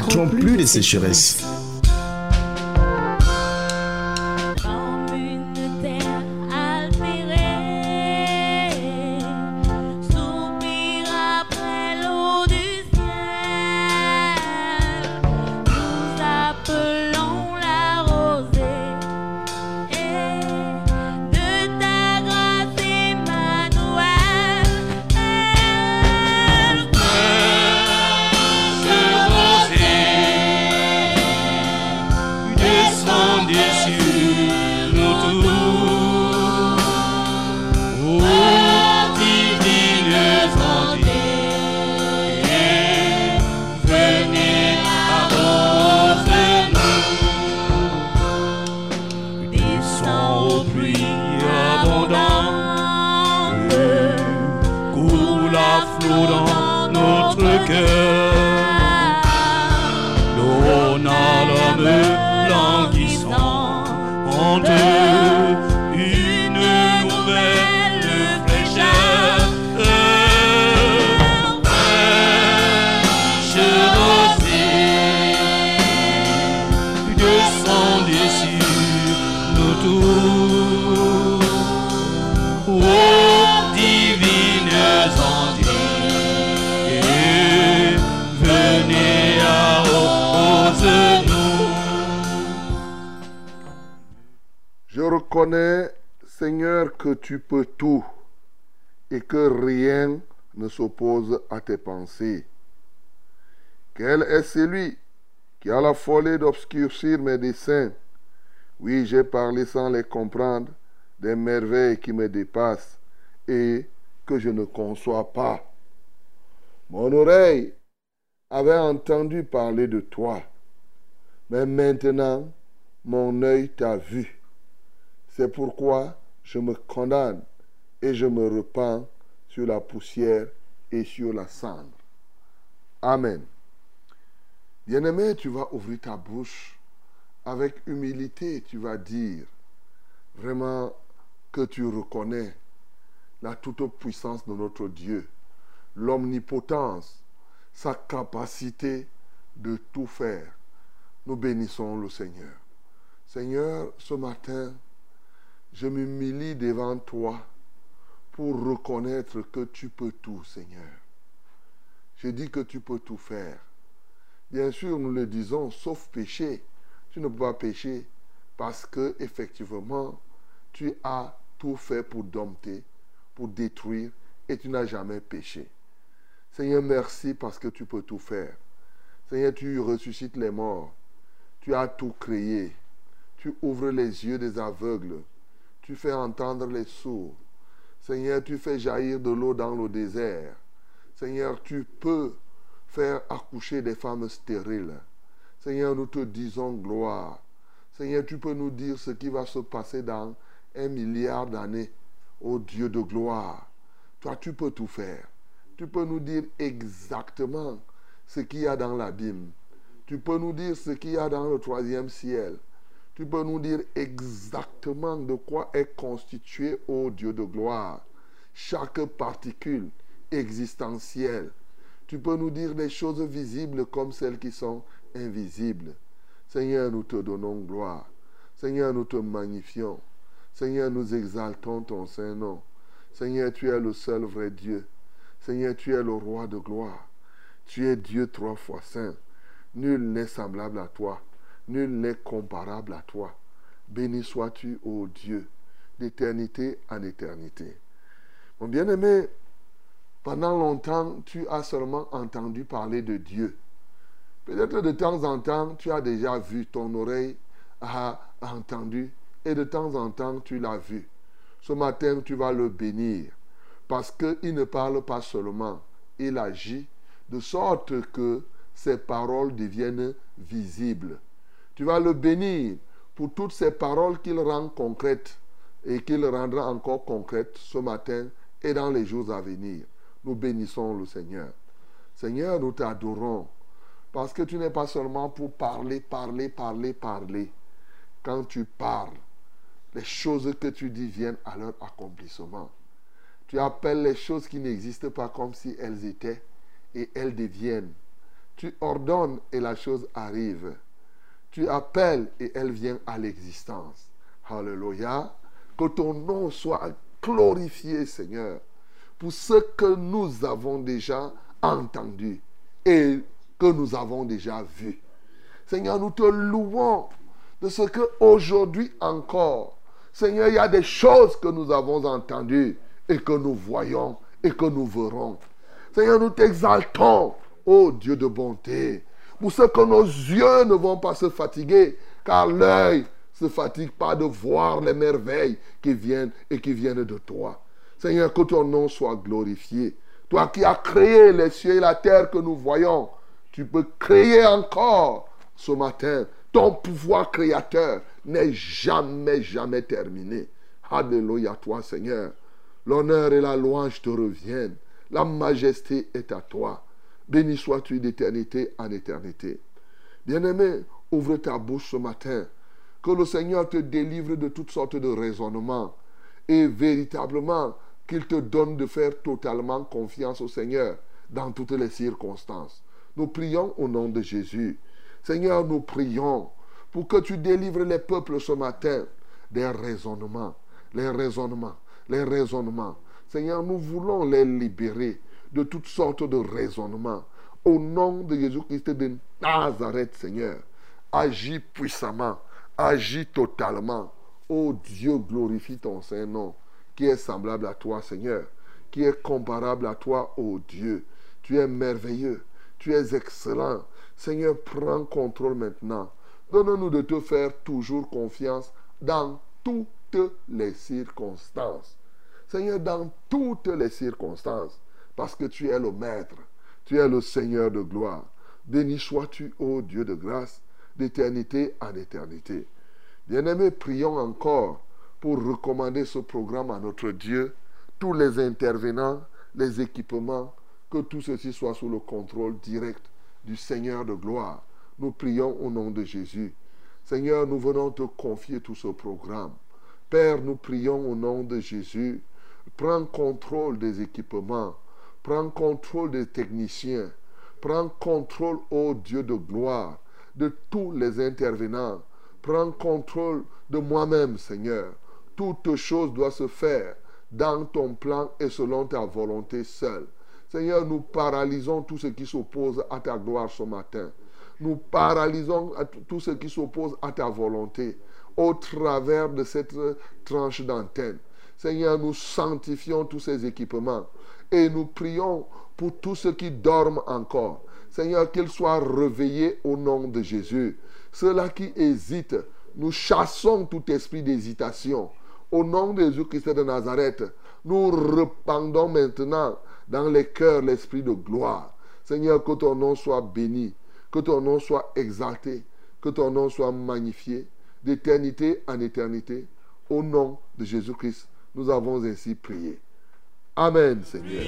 connaîtront plus de sécheresse. Quel est celui qui a la folie d'obscurcir mes desseins? Oui, j'ai parlé sans les comprendre des merveilles qui me dépassent et que je ne conçois pas. Mon oreille avait entendu parler de toi, mais maintenant mon œil t'a vu. C'est pourquoi je me condamne et je me repens sur la poussière sur la cendre. Amen. Bien-aimé, tu vas ouvrir ta bouche avec humilité, tu vas dire vraiment que tu reconnais la toute-puissance de notre Dieu, l'omnipotence, sa capacité de tout faire. Nous bénissons le Seigneur. Seigneur, ce matin, je m'humilie devant toi pour reconnaître que tu peux tout, Seigneur. Je dis que tu peux tout faire. Bien sûr, nous le disons, sauf péché. Tu ne peux pas pécher parce que, effectivement, tu as tout fait pour dompter, pour détruire, et tu n'as jamais péché. Seigneur, merci parce que tu peux tout faire. Seigneur, tu ressuscites les morts. Tu as tout créé. Tu ouvres les yeux des aveugles. Tu fais entendre les sourds. Seigneur, tu fais jaillir de l'eau dans le désert. Seigneur, tu peux faire accoucher des femmes stériles. Seigneur, nous te disons gloire. Seigneur, tu peux nous dire ce qui va se passer dans un milliard d'années. Ô Dieu de gloire, toi, tu peux tout faire. Tu peux nous dire exactement ce qu'il y a dans l'abîme. Tu peux nous dire ce qu'il y a dans le troisième ciel. Tu peux nous dire exactement de quoi est constitué, ô Dieu de gloire, chaque particule existentielle. Tu peux nous dire des choses visibles comme celles qui sont invisibles. Seigneur, nous te donnons gloire. Seigneur, nous te magnifions. Seigneur, nous exaltons ton Saint-Nom. Seigneur, tu es le seul vrai Dieu. Seigneur, tu es le roi de gloire. Tu es Dieu trois fois saint. Nul n'est semblable à toi. Nul n'est comparable à toi. Béni sois-tu, ô Dieu, d'éternité en éternité. Mon bien-aimé, pendant longtemps, tu as seulement entendu parler de Dieu. Peut-être de temps en temps, tu as déjà vu, ton oreille a entendu, et de temps en temps, tu l'as vu. Ce matin, tu vas le bénir, parce qu'il ne parle pas seulement, il agit de sorte que ses paroles deviennent visibles. Tu vas le bénir pour toutes ces paroles qu'il rend concrètes et qu'il rendra encore concrètes ce matin et dans les jours à venir. Nous bénissons le Seigneur. Seigneur, nous t'adorons parce que tu n'es pas seulement pour parler, parler, parler, parler. Quand tu parles, les choses que tu dis viennent à leur accomplissement. Tu appelles les choses qui n'existent pas comme si elles étaient et elles deviennent. Tu ordonnes et la chose arrive. Tu appelles et elle vient à l'existence. Alléluia. Que ton nom soit glorifié, Seigneur, pour ce que nous avons déjà entendu et que nous avons déjà vu. Seigneur, nous te louons de ce que aujourd'hui encore, Seigneur, il y a des choses que nous avons entendues et que nous voyons et que nous verrons. Seigneur, nous t'exaltons, ô Dieu de bonté, pour ce que nos yeux ne vont pas se fatiguer, car l'œil se fatigue pas de voir les merveilles qui viennent et qui viennent de toi. Seigneur, que ton nom soit glorifié. Toi qui as créé les cieux et la terre que nous voyons, tu peux créer encore ce matin. Ton pouvoir créateur n'est jamais, jamais terminé. Alléluia toi, Seigneur. L'honneur et la louange te reviennent. La majesté est à toi. Béni sois-tu d'éternité en éternité. Bien-aimé, ouvre ta bouche ce matin. Que le Seigneur te délivre de toutes sortes de raisonnements. Et véritablement, qu'il te donne de faire totalement confiance au Seigneur dans toutes les circonstances. Nous prions au nom de Jésus. Seigneur, nous prions pour que tu délivres les peuples ce matin des raisonnements, les raisonnements, les raisonnements. Seigneur, nous voulons les libérer de toutes sortes de raisonnements. Au nom de Jésus-Christ de Nazareth, Seigneur, agis puissamment, agis totalement. Oh Dieu, glorifie ton Saint-Nom, qui est semblable à toi, Seigneur, qui est comparable à toi, oh Dieu. Tu es merveilleux, tu es excellent. Seigneur, prends contrôle maintenant. Donne-nous de te faire toujours confiance dans toutes les circonstances. Seigneur, dans toutes les circonstances, parce que tu es le Maître, tu es le Seigneur de gloire. Béni sois-tu, ô Dieu de grâce, d'éternité en éternité. Bien-aimés, prions encore pour recommander ce programme à notre Dieu, tous les intervenants, les équipements, que tout ceci soit sous le contrôle direct du Seigneur de gloire. Nous prions au nom de Jésus. Seigneur, nous venons te confier tout ce programme. Père, nous prions au nom de Jésus. Prends contrôle des équipements. Prends contrôle des techniciens. Prends contrôle, ô Dieu de gloire, de tous les intervenants. Prends contrôle de moi-même, Seigneur. Toute chose doit se faire dans ton plan et selon ta volonté seule. Seigneur, nous paralysons tout ce qui s'oppose à ta gloire ce matin. Nous paralysons tout ce qui s'oppose à ta volonté au travers de cette tranche d'antenne. Seigneur, nous sanctifions tous ces équipements et nous prions pour tous ceux qui dorment encore. Seigneur, qu'ils soient réveillés au nom de Jésus. Ceux-là qui hésitent, nous chassons tout esprit d'hésitation. Au nom de Jésus-Christ de Nazareth, nous rependons maintenant dans les cœurs l'esprit de gloire. Seigneur, que ton nom soit béni, que ton nom soit exalté, que ton nom soit magnifié d'éternité en éternité. Au nom de Jésus-Christ, nous avons ainsi prié. Amen, Seigneur.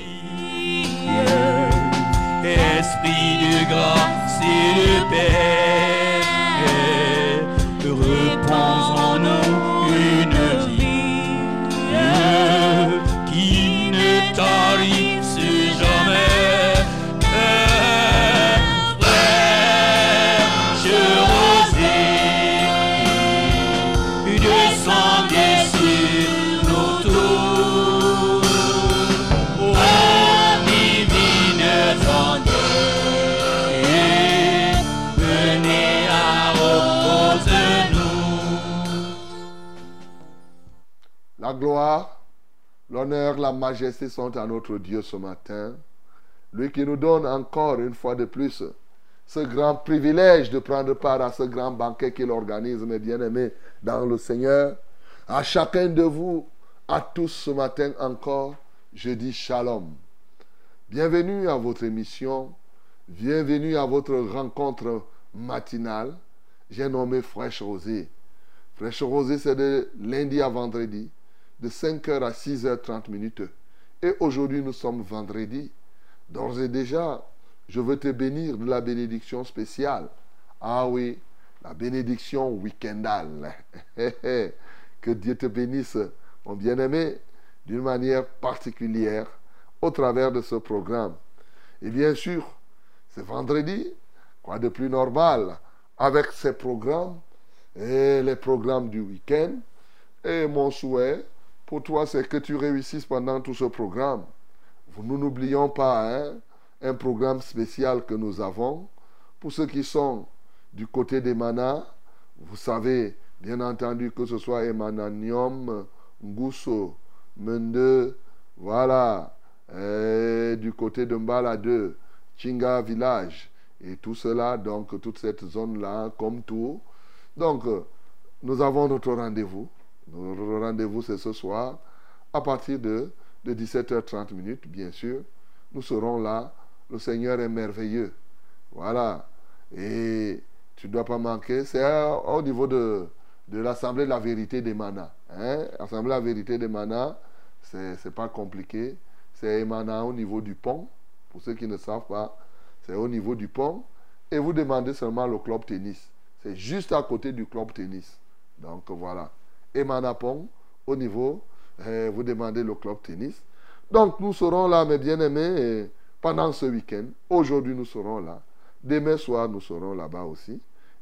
Esprit de grâce et de paix, repose La gloire, l'honneur, la majesté sont à notre Dieu ce matin. Lui qui nous donne encore une fois de plus ce grand privilège de prendre part à ce grand banquet qu'il organise, mes bien-aimés, dans le Seigneur. À chacun de vous, à tous ce matin encore, je dis shalom. Bienvenue à votre émission Bienvenue à votre rencontre matinale. J'ai nommé Fraîche Rosée. Fraîche Rosée, c'est de lundi à vendredi, de 5h à 6h30 minutes. Et aujourd'hui, nous sommes vendredi. D'ores et déjà, je veux te bénir de la bénédiction spéciale. Ah oui, la bénédiction week-endale. que Dieu te bénisse, mon bien-aimé, d'une manière particulière au travers de ce programme. Et bien sûr, c'est vendredi, quoi de plus normal, avec ces programmes et les programmes du week-end. Et mon souhait pour toi, c'est que tu réussisses pendant tout ce programme. Nous n'oublions pas hein, un programme spécial que nous avons. Pour ceux qui sont du côté des manas, vous savez, bien entendu, que ce soit Emananium, Ngusso, Mende, voilà, du côté de Mbala 2, Chinga Village, et tout cela, donc toute cette zone-là, comme tout. Donc, nous avons notre rendez-vous. Rendez-vous, c'est ce soir, à partir de, de 17h30 minutes, bien sûr. Nous serons là. Le Seigneur est merveilleux. Voilà. Et tu ne dois pas manquer. C'est au niveau de, de l'Assemblée de la vérité des manas. Hein? L'Assemblée de la vérité des manas, c'est pas compliqué. C'est Mana au niveau du pont. Pour ceux qui ne savent pas, c'est au niveau du pont. Et vous demandez seulement le club tennis. C'est juste à côté du club tennis. Donc voilà. Emana Pont, au niveau, eh, vous demandez le club tennis. Donc nous serons là, mes bien-aimés, pendant ce week-end. Aujourd'hui, nous serons là. Demain soir, nous serons là-bas aussi.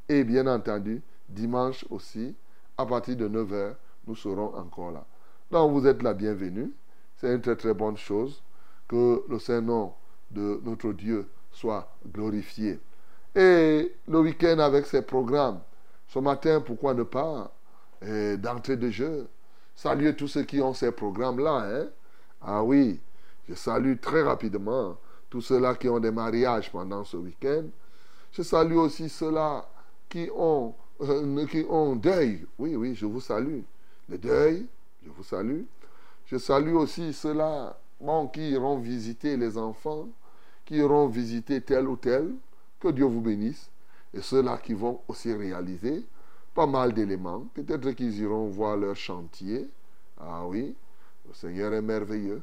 Et bien entendu, dimanche aussi, à partir de 9h, nous serons encore là. Donc vous êtes la bienvenue. C'est une très très bonne chose que le Saint-Nom de notre Dieu soit glorifié. Et le week-end avec ses programmes. Ce matin, pourquoi ne pas d'entrée de jeu Saluer tous ceux qui ont ces programmes-là. Hein? Ah oui, je salue très rapidement tous ceux-là qui ont des mariages pendant ce week-end. Je salue aussi ceux-là qui ont, euh, qui ont deuil. Oui, oui, je vous salue. Le deuil, je vous salue. Je salue aussi ceux-là qui iront visiter les enfants, qui iront visiter tel ou tel. Que Dieu vous bénisse. Et ceux-là qui vont aussi réaliser pas mal d'éléments. Peut-être qu'ils iront voir leur chantier. Ah oui, le Seigneur est merveilleux.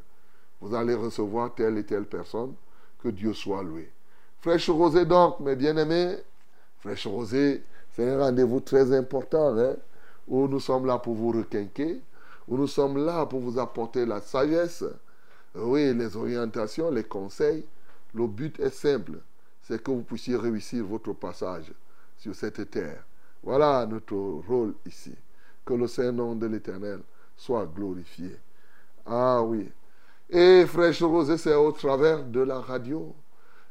Vous allez recevoir telle et telle personne. Que Dieu soit loué. Fraîche Rosée donc, mes bien-aimés. Fraîche Rosée, c'est un rendez-vous très important. Hein, où nous sommes là pour vous requinquer. Où nous sommes là pour vous apporter la sagesse. Oui, les orientations, les conseils. Le but est simple. C'est que vous puissiez réussir votre passage sur cette terre. Voilà notre rôle ici. Que le Saint-Nom de l'Éternel soit glorifié. Ah oui. Et Fraîche Rosée, c'est au travers de la radio,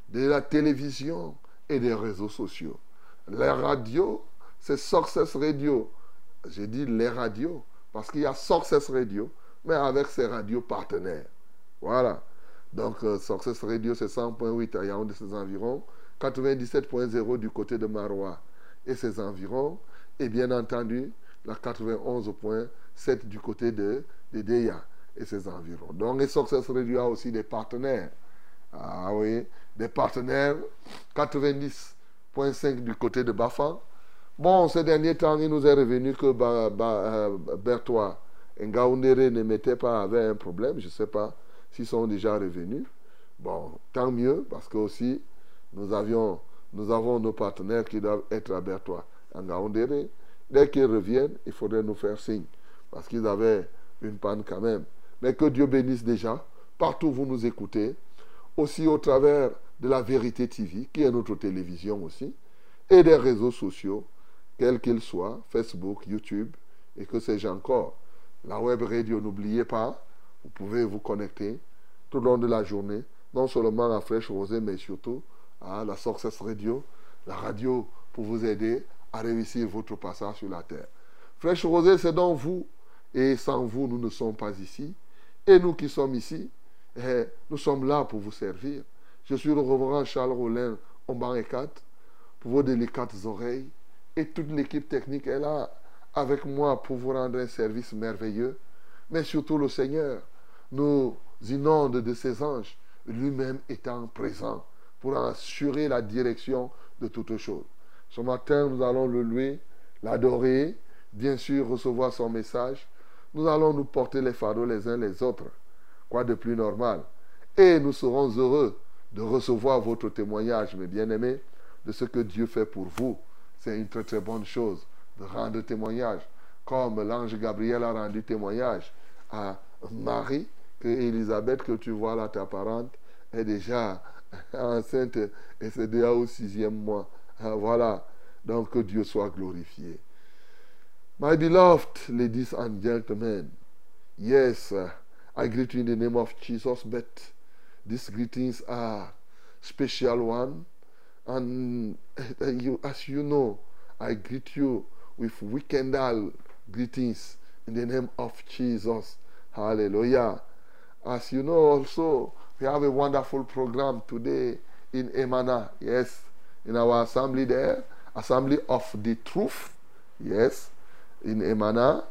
de la télévision et des réseaux sociaux. Les radios, c'est Success Radio. J'ai dit les radios parce qu'il y a Success Radio, mais avec ses radios partenaires. Voilà. Donc, euh, Success Radio, c'est 100.8 à Yaoundé, ses environs, 97.0 du côté de Marois et ses environs, et bien entendu la 91.7 du côté de, de Deya et ses environs. Donc, et Success Radio a aussi des partenaires. Ah oui, des partenaires 90.5 du côté de Bafan. Bon, ces derniers temps, il nous est revenu que ba, ba, euh, Bertois Ngaoundere ne mettait pas, avait un problème. Je ne sais pas s'ils sont déjà revenus. Bon, tant mieux, parce que aussi, nous avions nous avons nos partenaires qui doivent être à Bertois, en Gaoundéré. Dès qu'ils reviennent, il faudrait nous faire signe, parce qu'ils avaient une panne quand même. Mais que Dieu bénisse déjà, partout où vous nous écoutez, aussi au travers de la Vérité TV, qui est notre télévision aussi, et des réseaux sociaux, quels qu'ils soient, Facebook, YouTube, et que sais-je encore. La web radio, n'oubliez pas, vous pouvez vous connecter tout au long de la journée, non seulement à Fraîche Rosée, mais surtout Hein, la Success Radio, la radio pour vous aider à réussir votre passage sur la terre. Fraîche Rosée, c'est dans vous. Et sans vous, nous ne sommes pas ici. Et nous qui sommes ici, eh, nous sommes là pour vous servir. Je suis le reverend Charles Rollin, banc et 4, pour vos délicates oreilles. Et toute l'équipe technique est là avec moi pour vous rendre un service merveilleux. Mais surtout le Seigneur nous inonde de ses anges, lui-même étant présent pour assurer la direction de toutes choses. Ce matin, nous allons le louer, l'adorer, bien sûr recevoir son message. Nous allons nous porter les fardeaux les uns les autres. Quoi de plus normal? Et nous serons heureux de recevoir votre témoignage, mes bien-aimés, de ce que Dieu fait pour vous. C'est une très très bonne chose de rendre témoignage, comme l'ange Gabriel a rendu témoignage à Marie, que Élisabeth, que tu vois là, ta parente, est déjà enceinte et c'est déjà au sixième mois. Ah, Voilà. Donc que Dieu soit glorifié. My beloved ladies and gentlemen, yes, I greet you in the name of Jesus, but these greetings are special one. And you, as you know, I greet you with weekendal greetings in the name of Jesus. Hallelujah. As you know, also, we have a wonderful program today in Emana. Yes, in our assembly there, Assembly of the Truth. Yes, in Emana.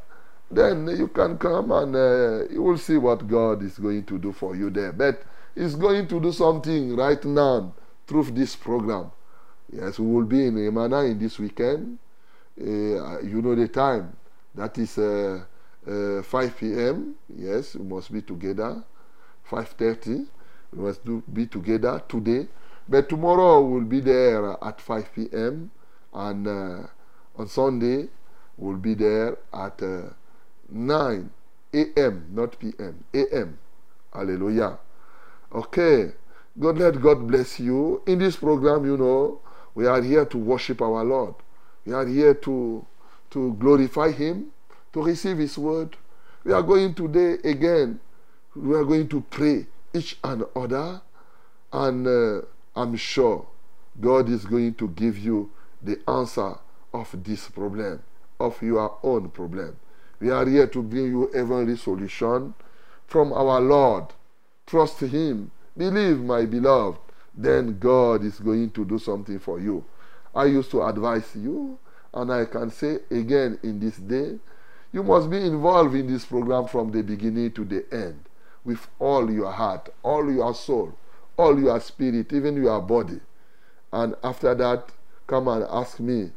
Then you can come and uh, you will see what God is going to do for you there. But He's going to do something right now through this program. Yes, we will be in Emana in this weekend. Uh, you know the time. That is uh, uh, 5 p.m. Yes, we must be together. 5.30. We must do, be together today. But tomorrow we'll be there at 5 p.m. And uh, on Sunday we'll be there at uh, 9 a.m., not p.m., a.m. Hallelujah. Okay. God let God bless you. In this program, you know, we are here to worship our Lord. We are here to, to glorify Him, to receive His word. We are going today again, we are going to pray each and other, and uh, I'm sure God is going to give you the answer of this problem, of your own problem. We are here to bring you heavenly solution from our Lord. Trust Him. Believe, my beloved. Then God is going to do something for you. I used to advise you, and I can say again in this day, you must be involved in this program from the beginning to the end with all your heart, all your soul, all your spirit, even your body. And after that, come and ask me,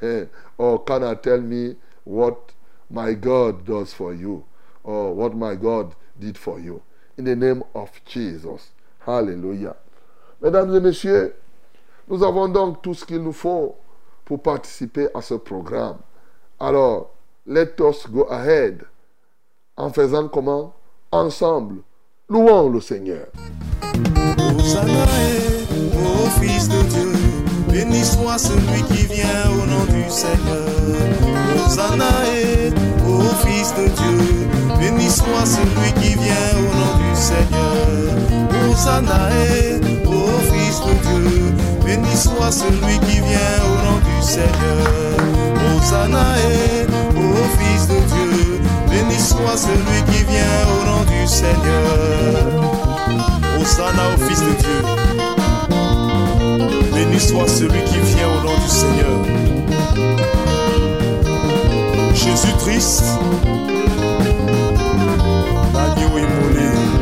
or can I tell me what my God does for you, or what my God did for you. In the name of Jesus. Hallelujah. Mesdames et messieurs, nous avons donc tout ce qu'il nous faut pour participer à ce programme. Alors, let us go ahead en faisant comment Ensemble, louons le Seigneur. Au Fils de Dieu. Béni soit celui qui vient au nom du Seigneur. Hosanna est au Fils de Dieu. Béni soit celui qui vient au nom du Seigneur. Hosanna est au Fils de Dieu. Béni soit celui qui vient au nom du Seigneur. Hosanna est au Fils de Dieu. Béni soit celui qui vient au nom du Seigneur. Hosanna au Fils de Dieu. Béni soit celui qui vient au nom du Seigneur. Jésus Christ, l'agneau immolé.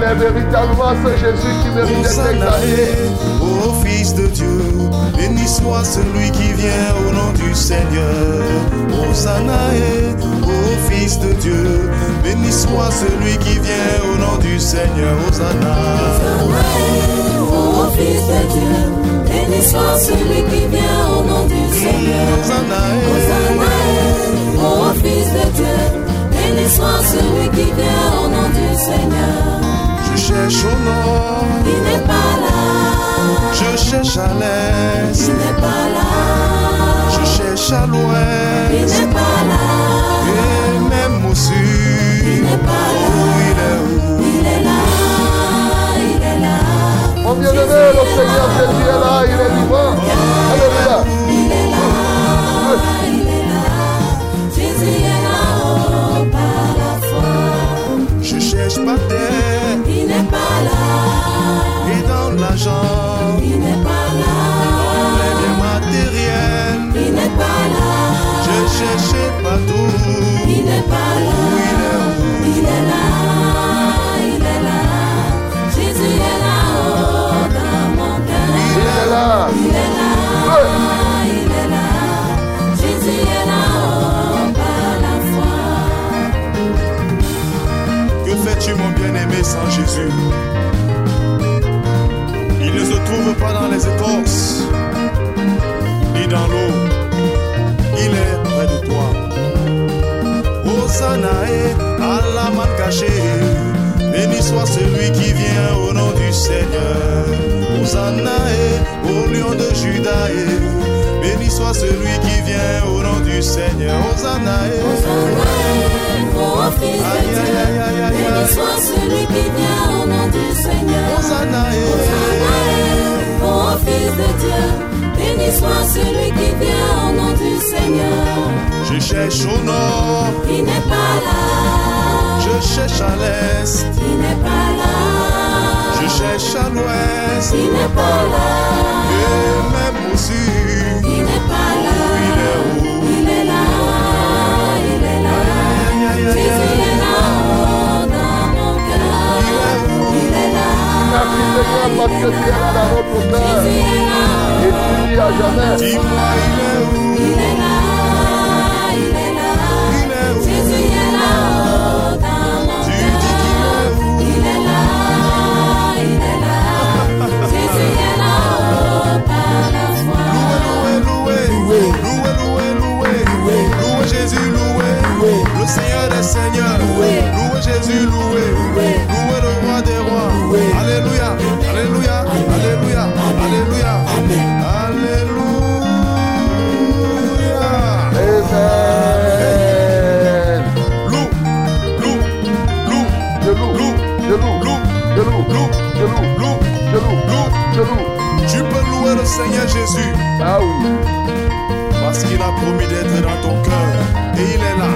Il est véritablement ce Jésus qui mérite d'être exalté. au Fils de Dieu. Béni soit celui qui vient au nom du Seigneur. Hosanna est au Fils de Dieu. Béni soit celui qui vient au nom du Seigneur. Hosanna. Ô Fils de Dieu, béni soit celui qui vient au nom du Seigneur. Hosanna est Hosanna, ô Fils de Dieu, béni soit celui qui vient au nom du Seigneur. Je cherche au nord, Il n'est pas là, je cherche à l'est, il n'est pas là, je cherche à il l'ouest, n'est pas là, et même au il sud. n'est pas là. Où il est où? Il est là, il est là, Mon bien-aimé, le Seigneur Jésus est là, il est vivant. Alléluia. il est là, il est là. Jésus est là-haut par la foi. Je cherche ma terre là. Il donne l'argent. Il n'est pas là. Dans les biens matériels. Il n'est pas là. Je cherchais partout. Il n'est pas là. Il est là. Il est là. Jésus est là. Oh, dans mon cœur. Il est là. Il est là. Sans Jésus. Il ne se trouve pas dans les écorces, ni dans l'eau. Il est près de toi. Hosannae, à la man cachée. Béni soit celui qui vient au nom du Seigneur. Hosannae, au lion de Juda. Béni soit celui qui vient au nom du Seigneur. Hosannae. Ô fils soit celui qui vient au nom du Seigneur. Hosannae. Ô fils de Dieu, béni soit celui qui vient au nom du Seigneur. Je cherche au nord, Il n'est pas là, je cherche à l'est, il n'est pas là, je cherche à l'ouest, il n'est pas là, et même au sud. Là. Il est là. Il est là. Il est où Jésus est là Tu dis qu'il est Il est là. Il est là. Jésus est là. Loué, loué, loué, loué, loué, loué, loué Jésus, loué, le Seigneur des Seigneurs, loué Jésus, loué, loué Seigneur Jésus Ah oui. parce qu'il a promis d'être dans ton cœur et il est là.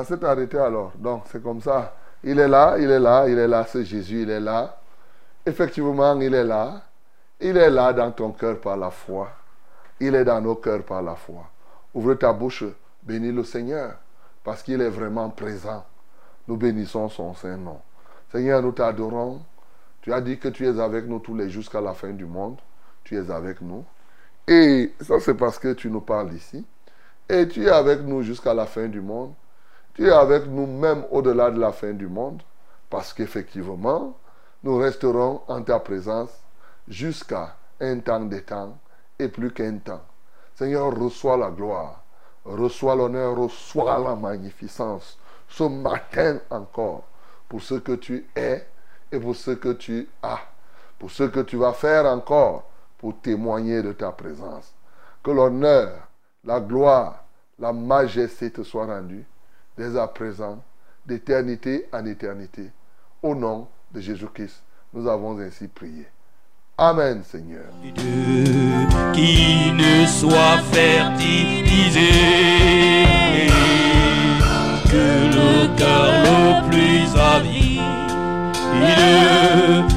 Ça s'est arrêté alors. Donc, c'est comme ça. Il est là, il est là, il est là, c'est Jésus, il est là. Effectivement, il est là. Il est là dans ton cœur par la foi. Il est dans nos cœurs par la foi. Ouvre ta bouche, bénis le Seigneur, parce qu'il est vraiment présent. Nous bénissons son Saint-Nom. Seigneur, nous t'adorons. Tu as dit que tu es avec nous tous les jours jusqu'à la fin du monde. Tu es avec nous. Et ça, c'est parce que tu nous parles ici. Et tu es avec nous jusqu'à la fin du monde. Tu es avec nous même au-delà de la fin du monde. Parce qu'effectivement, nous resterons en ta présence jusqu'à un temps des temps et plus qu'un temps. Seigneur, reçois la gloire, reçois l'honneur, reçois la magnificence ce matin encore pour ce que tu es et pour ce que tu as, pour ce que tu vas faire encore pour témoigner de ta présence. Que l'honneur, la gloire, la majesté te soient rendues dès à présent, d'éternité en éternité. Au nom de Jésus-Christ, nous avons ainsi prié. Amen, Seigneur. Qui ne soit fertilisé, que le cœur le plus avide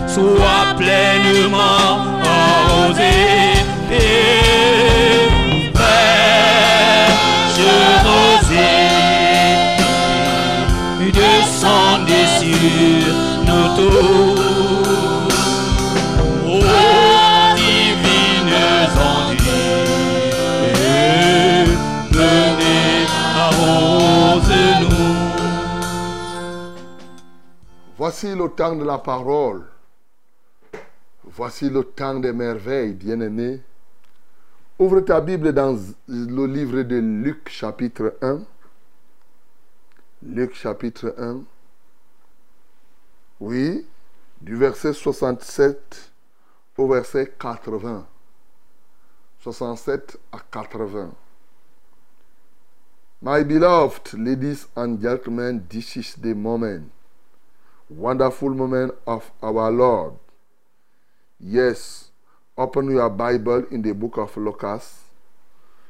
soit pleinement arrosé Voici le temps de la parole. Voici le temps des merveilles, bien-aimés. Ouvre ta Bible dans le livre de Luc chapitre 1. Luc chapitre 1. Oui, du verset 67 au verset 80. 67 à 80. My beloved ladies and gentlemen, this is the moment, wonderful moment of our Lord. Yes, open your Bible in the book of Lucas,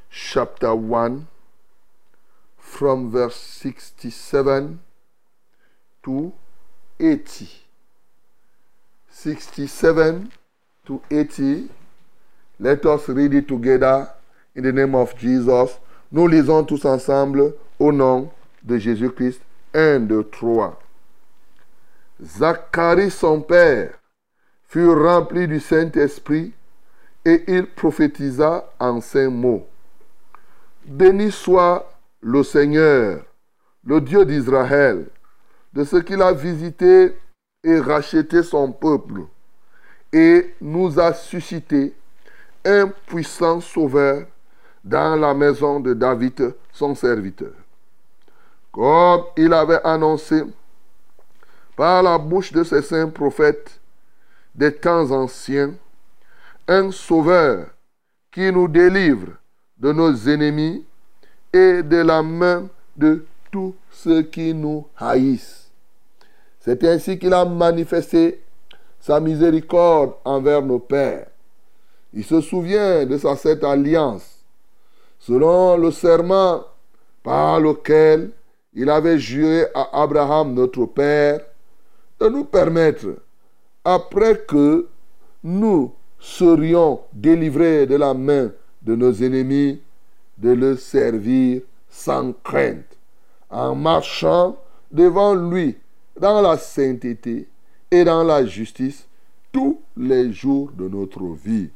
chapter 1, from verse 67 to 80. 67 to 80. Let us read it together in the name of Jesus. Nous lisons tous ensemble au nom de Jésus-Christ. 1, 2, 3. Zacharie, son père, fut rempli du Saint-Esprit et il prophétisa en ces mots. Béni soit le Seigneur, le Dieu d'Israël, de ce qu'il a visité et racheté son peuple et nous a suscité un puissant sauveur dans la maison de David, son serviteur. Comme il avait annoncé par la bouche de ses saints prophètes des temps anciens, un sauveur qui nous délivre de nos ennemis et de la main de tous ceux qui nous haïssent. C'est ainsi qu'il a manifesté sa miséricorde envers nos pères. Il se souvient de sa cette alliance, selon le serment par lequel il avait juré à Abraham, notre Père, de nous permettre, après que nous serions délivrés de la main de nos ennemis, de le servir sans crainte, en marchant devant lui dans la sainteté et dans la justice tous les jours de notre vie.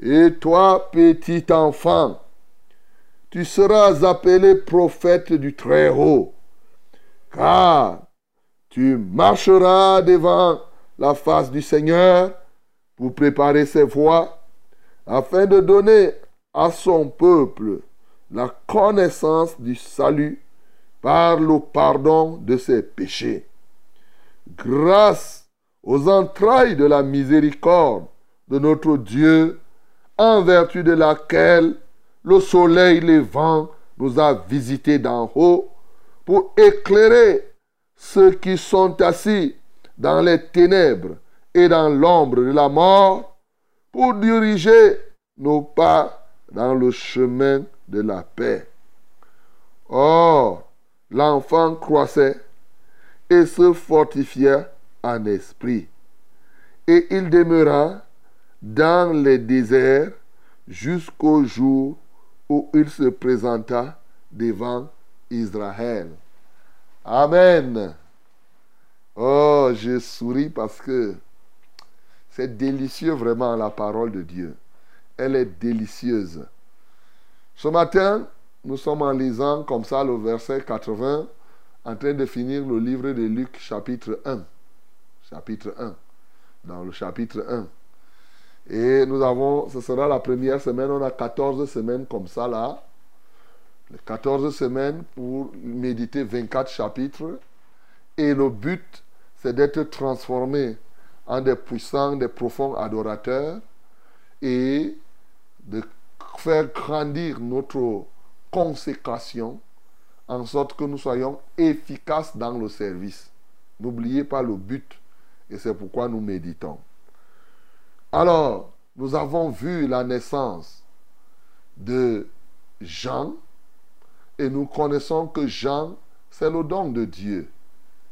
Et toi, petit enfant, tu seras appelé prophète du Très-Haut, car tu marcheras devant la face du Seigneur pour préparer ses voies, afin de donner à son peuple la connaissance du salut par le pardon de ses péchés. Grâce aux entrailles de la miséricorde de notre Dieu, en vertu de laquelle le soleil levant nous a visités d'en haut pour éclairer ceux qui sont assis dans les ténèbres et dans l'ombre de la mort, pour diriger nos pas dans le chemin de la paix. Or, l'enfant croissait et se fortifiait en esprit. Et il demeura dans les déserts jusqu'au jour où il se présenta devant Israël. Amen. Oh, je souris parce que c'est délicieux vraiment la parole de Dieu. Elle est délicieuse. Ce matin, nous sommes en lisant comme ça le verset 80, en train de finir le livre de Luc chapitre 1. Chapitre 1. Dans le chapitre 1. Et nous avons, ce sera la première semaine, on a 14 semaines comme ça là. Les 14 semaines pour méditer 24 chapitres. Et le but, c'est d'être transformé en des puissants, des profonds adorateurs et de faire grandir notre consécration en sorte que nous soyons efficaces dans le service. N'oubliez pas le but et c'est pourquoi nous méditons. Alors, nous avons vu la naissance de Jean et nous connaissons que Jean, c'est le don de Dieu.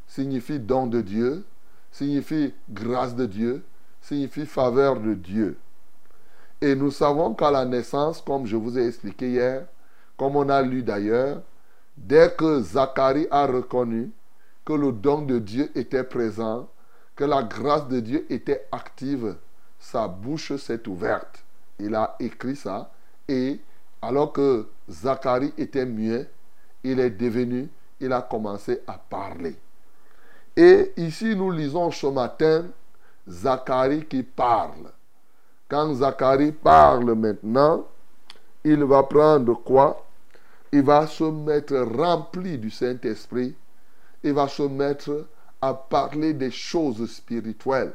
Signifie don de Dieu, signifie grâce de Dieu, signifie faveur de Dieu. Et nous savons qu'à la naissance, comme je vous ai expliqué hier, comme on a lu d'ailleurs, dès que Zacharie a reconnu que le don de Dieu était présent, que la grâce de Dieu était active, sa bouche s'est ouverte. Il a écrit ça et alors que Zacharie était muet, il est devenu, il a commencé à parler. Et ici, nous lisons ce matin Zacharie qui parle. Quand Zacharie parle maintenant, il va prendre quoi? Il va se mettre rempli du Saint-Esprit. Il va se mettre à parler des choses spirituelles,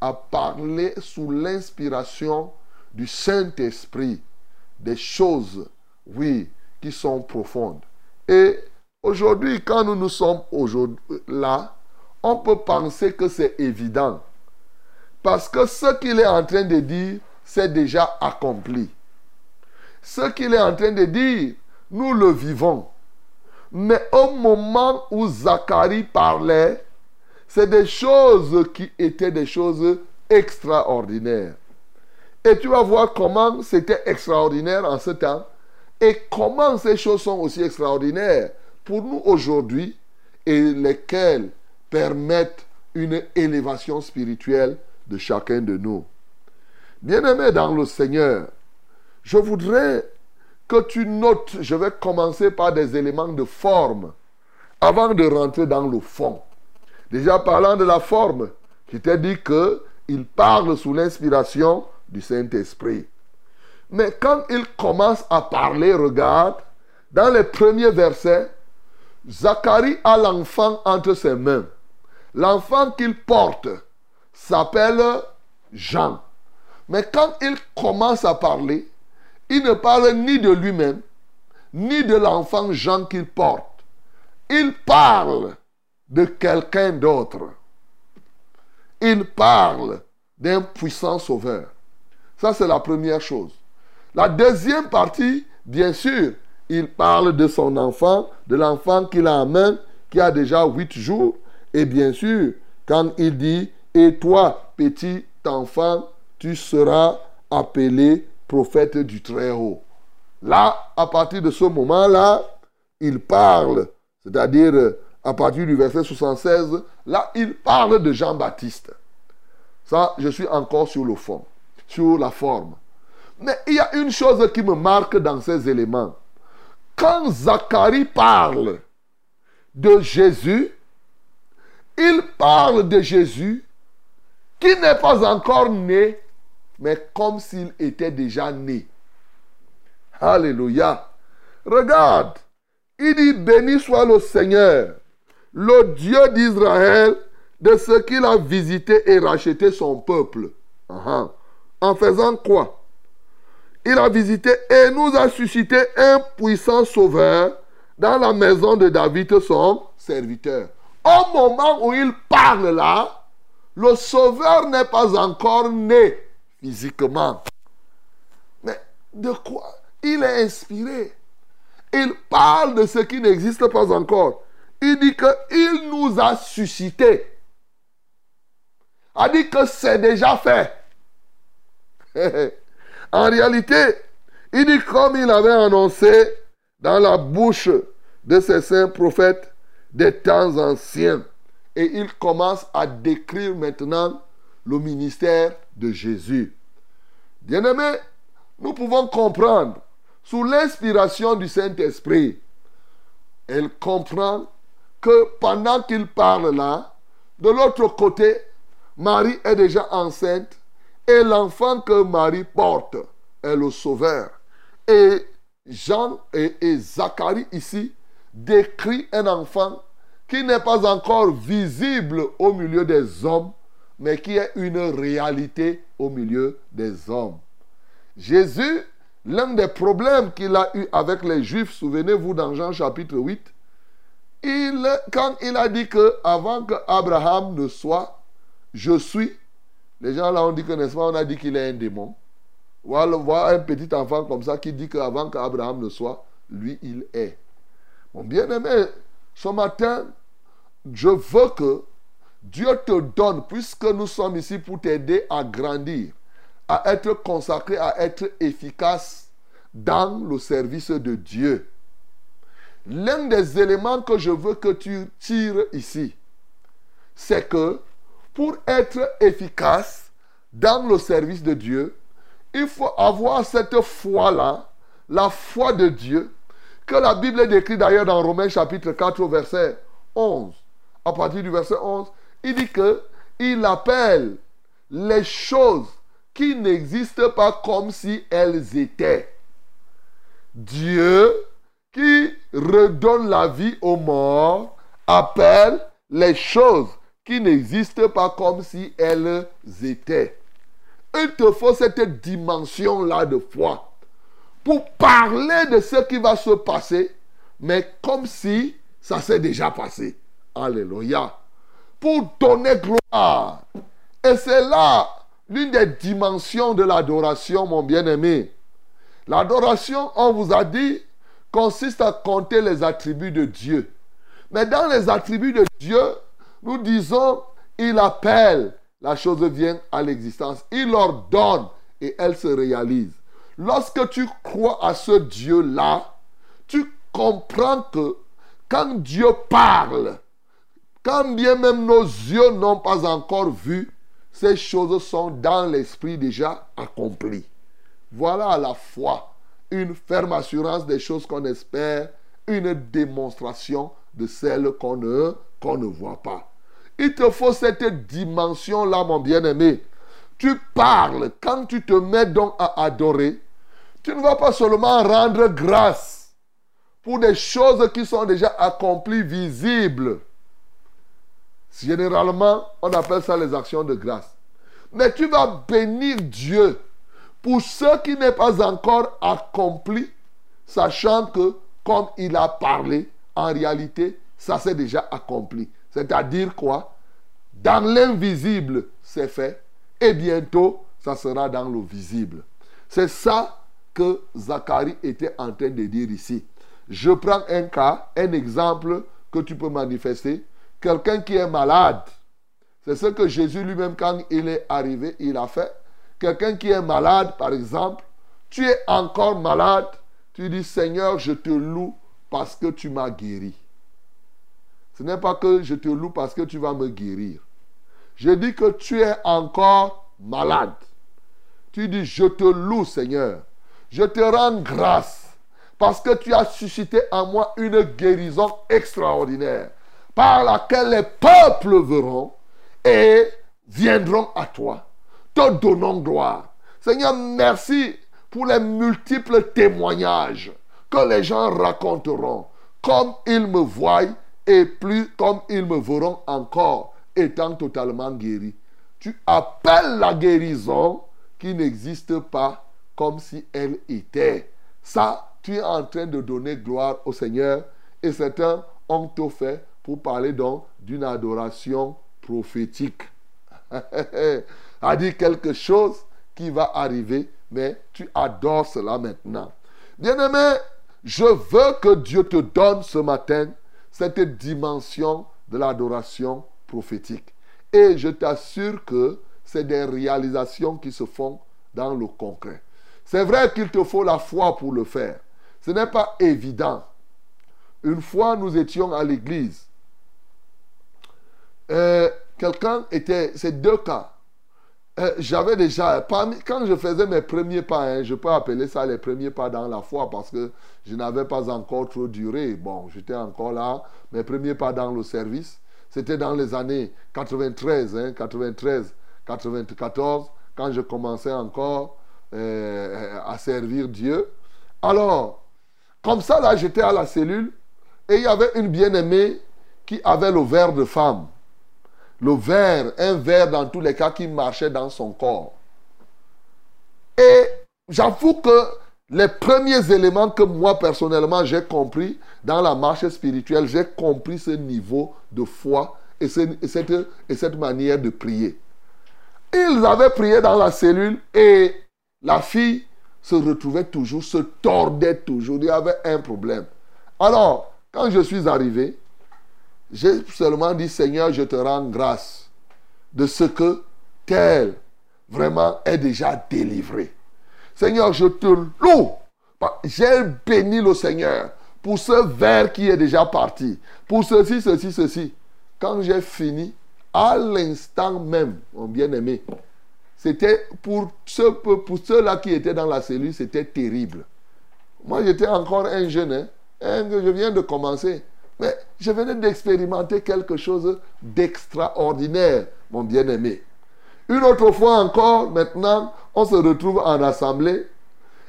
à parler sous l'inspiration du Saint-Esprit, des choses, oui, qui sont profondes. Et aujourd'hui, quand nous nous sommes là, on peut penser que c'est évident. Parce que ce qu'il est en train de dire, c'est déjà accompli. Ce qu'il est en train de dire, nous le vivons. Mais au moment où Zacharie parlait, c'est des choses qui étaient des choses extraordinaires. Et tu vas voir comment c'était extraordinaire en ce temps et comment ces choses sont aussi extraordinaires pour nous aujourd'hui et lesquelles permettent une élévation spirituelle de chacun de nous. Bien-aimé dans le Seigneur, je voudrais que tu notes, je vais commencer par des éléments de forme avant de rentrer dans le fond. Déjà parlant de la forme, je t'ai dit qu'il parle sous l'inspiration du Saint-Esprit. Mais quand il commence à parler, regarde, dans les premiers versets, Zacharie a l'enfant entre ses mains. L'enfant qu'il porte s'appelle Jean. Mais quand il commence à parler, il ne parle ni de lui-même, ni de l'enfant Jean qu'il porte. Il parle de quelqu'un d'autre. Il parle d'un puissant sauveur. Ça, c'est la première chose. La deuxième partie, bien sûr, il parle de son enfant, de l'enfant qu'il a en main, qui a déjà huit jours. Et bien sûr, quand il dit, et toi, petit enfant, tu seras appelé prophète du Très-Haut. Là, à partir de ce moment-là, il parle, c'est-à-dire euh, à partir du verset 76, là, il parle de Jean-Baptiste. Ça, je suis encore sur le fond, sur la forme. Mais il y a une chose qui me marque dans ces éléments. Quand Zacharie parle de Jésus, il parle de Jésus qui n'est pas encore né, mais comme s'il était déjà né. Alléluia. Regarde, il dit, béni soit le Seigneur, le Dieu d'Israël, de ce qu'il a visité et racheté son peuple. En faisant quoi? Il a visité et nous a suscité un puissant sauveur dans la maison de David, son serviteur. Au moment où il parle là, le sauveur n'est pas encore né physiquement. Mais de quoi Il est inspiré? Il parle de ce qui n'existe pas encore. Il dit qu'il nous a suscité. A dit que c'est déjà fait. en réalité, il dit comme il avait annoncé dans la bouche de ses saints prophètes des temps anciens. Et il commence à décrire maintenant le ministère de Jésus. Bien-aimés, nous pouvons comprendre, sous l'inspiration du Saint-Esprit, elle comprend que pendant qu'il parle là, de l'autre côté, Marie est déjà enceinte et l'enfant que Marie porte est le Sauveur. Et Jean et, et Zacharie ici décrit un enfant qui n'est pas encore visible au milieu des hommes, mais qui est une réalité au milieu des hommes. Jésus, l'un des problèmes qu'il a eu avec les Juifs, souvenez-vous dans Jean chapitre 8, il, quand il a dit que avant que Abraham ne soit, je suis, les gens là ont dit que, n'est-ce pas, on a dit qu'il est un démon. Voilà, voir un petit enfant comme ça qui dit qu'avant qu'Abraham ne soit, lui, il est. Mon bien-aimé, ce matin, je veux que Dieu te donne, puisque nous sommes ici pour t'aider à grandir, à être consacré, à être efficace dans le service de Dieu. L'un des éléments que je veux que tu tires ici, c'est que pour être efficace dans le service de Dieu, il faut avoir cette foi-là, la foi de Dieu, que la Bible décrit d'ailleurs dans Romains chapitre 4 verset 11. À partir du verset 11, il dit que il appelle les choses qui n'existent pas comme si elles étaient. Dieu qui redonne la vie aux morts appelle les choses qui n'existent pas comme si elles étaient. Il te faut cette dimension-là de foi pour parler de ce qui va se passer, mais comme si ça s'est déjà passé. Alléluia. Pour donner gloire. Et c'est là l'une des dimensions de l'adoration, mon bien-aimé. L'adoration, on vous a dit, consiste à compter les attributs de Dieu. Mais dans les attributs de Dieu, nous disons, il appelle, la chose vient à l'existence. Il ordonne et elle se réalise. Lorsque tu crois à ce Dieu-là, tu comprends que quand Dieu parle, quand bien même nos yeux n'ont pas encore vu, ces choses sont dans l'esprit déjà accomplies. Voilà à la fois une ferme assurance des choses qu'on espère, une démonstration de celles qu'on ne, ne voit pas. Il te faut cette dimension-là, mon bien-aimé. Tu parles, quand tu te mets donc à adorer, tu ne vas pas seulement rendre grâce pour des choses qui sont déjà accomplies, visibles. Généralement, on appelle ça les actions de grâce. Mais tu vas bénir Dieu pour ce qui n'est pas encore accompli, sachant que comme il a parlé, en réalité, ça s'est déjà accompli. C'est-à-dire quoi? Dans l'invisible, c'est fait. Et bientôt, ça sera dans le visible. C'est ça que Zacharie était en train de dire ici. Je prends un cas, un exemple que tu peux manifester. Quelqu'un qui est malade. C'est ce que Jésus lui-même, quand il est arrivé, il a fait. Quelqu'un qui est malade, par exemple, tu es encore malade, tu dis Seigneur, je te loue parce que tu m'as guéri. Ce n'est pas que je te loue parce que tu vas me guérir. Je dis que tu es encore malade. Tu dis, je te loue Seigneur. Je te rends grâce parce que tu as suscité en moi une guérison extraordinaire par laquelle les peuples verront et viendront à toi. Te donnons gloire. Seigneur, merci pour les multiples témoignages que les gens raconteront, comme ils me voient et plus comme ils me verront encore étant totalement guéri. Tu appelles la guérison qui n'existe pas comme si elle était. Ça, tu es en train de donner gloire au Seigneur et certains ont tout fait pour parler donc d'une adoration prophétique. a dit quelque chose qui va arriver, mais tu adores cela maintenant. Bien-aimé, je veux que Dieu te donne ce matin cette dimension de l'adoration prophétique. Et je t'assure que c'est des réalisations qui se font dans le concret. C'est vrai qu'il te faut la foi pour le faire. Ce n'est pas évident. Une fois, nous étions à l'église. Euh, Quelqu'un était... C'est deux cas. Euh, J'avais déjà... Quand je faisais mes premiers pas, hein, je peux appeler ça les premiers pas dans la foi parce que je n'avais pas encore trop duré. Bon, j'étais encore là. Mes premiers pas dans le service, c'était dans les années 93, hein, 93, 94, quand je commençais encore euh, à servir Dieu. Alors, comme ça, là, j'étais à la cellule et il y avait une bien-aimée qui avait le verre de femme. Le verre, un verre dans tous les cas qui marchait dans son corps. Et j'avoue que les premiers éléments que moi personnellement j'ai compris dans la marche spirituelle, j'ai compris ce niveau de foi et, et cette manière de prier. Ils avaient prié dans la cellule et la fille se retrouvait toujours, se tordait toujours. Il y avait un problème. Alors, quand je suis arrivé, j'ai seulement dit, Seigneur, je te rends grâce de ce que tel vraiment est déjà délivré. Seigneur, je te loue. J'ai béni le Seigneur pour ce verre qui est déjà parti. Pour ceci, ceci, ceci. Quand j'ai fini, à l'instant même, mon bien-aimé, c'était pour, ceux, pour ceux-là qui étaient dans la cellule, c'était terrible. Moi, j'étais encore un jeune, hein, je viens de commencer. Mais je venais d'expérimenter quelque chose d'extraordinaire, mon bien-aimé. Une autre fois encore, maintenant, on se retrouve en assemblée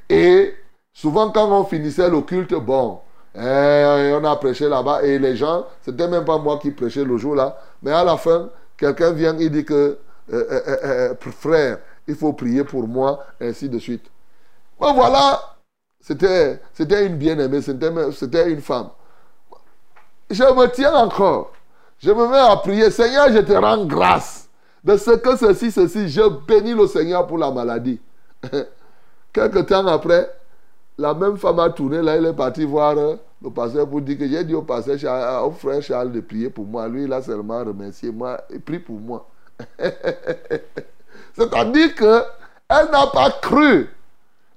et souvent quand on finissait le culte, bon, eh, on a prêché là-bas et les gens, c'était même pas moi qui prêchais le jour-là, mais à la fin, quelqu'un vient, il dit que, euh, euh, euh, frère, il faut prier pour moi, ainsi de suite. Mais voilà, c'était, une bien-aimée, c'était une femme. Je me tiens encore. Je me mets à prier. Seigneur, je te rends grâce de ce que ceci, ceci. Je bénis le Seigneur pour la maladie. Quelque temps après, la même femme a tourné là, elle est partie voir euh, le pasteur pour dire que j'ai dit au pasteur, au frère Charles de prier pour moi. Lui, il a seulement remercié moi et prie pour moi. C'est-à-dire que elle n'a pas cru.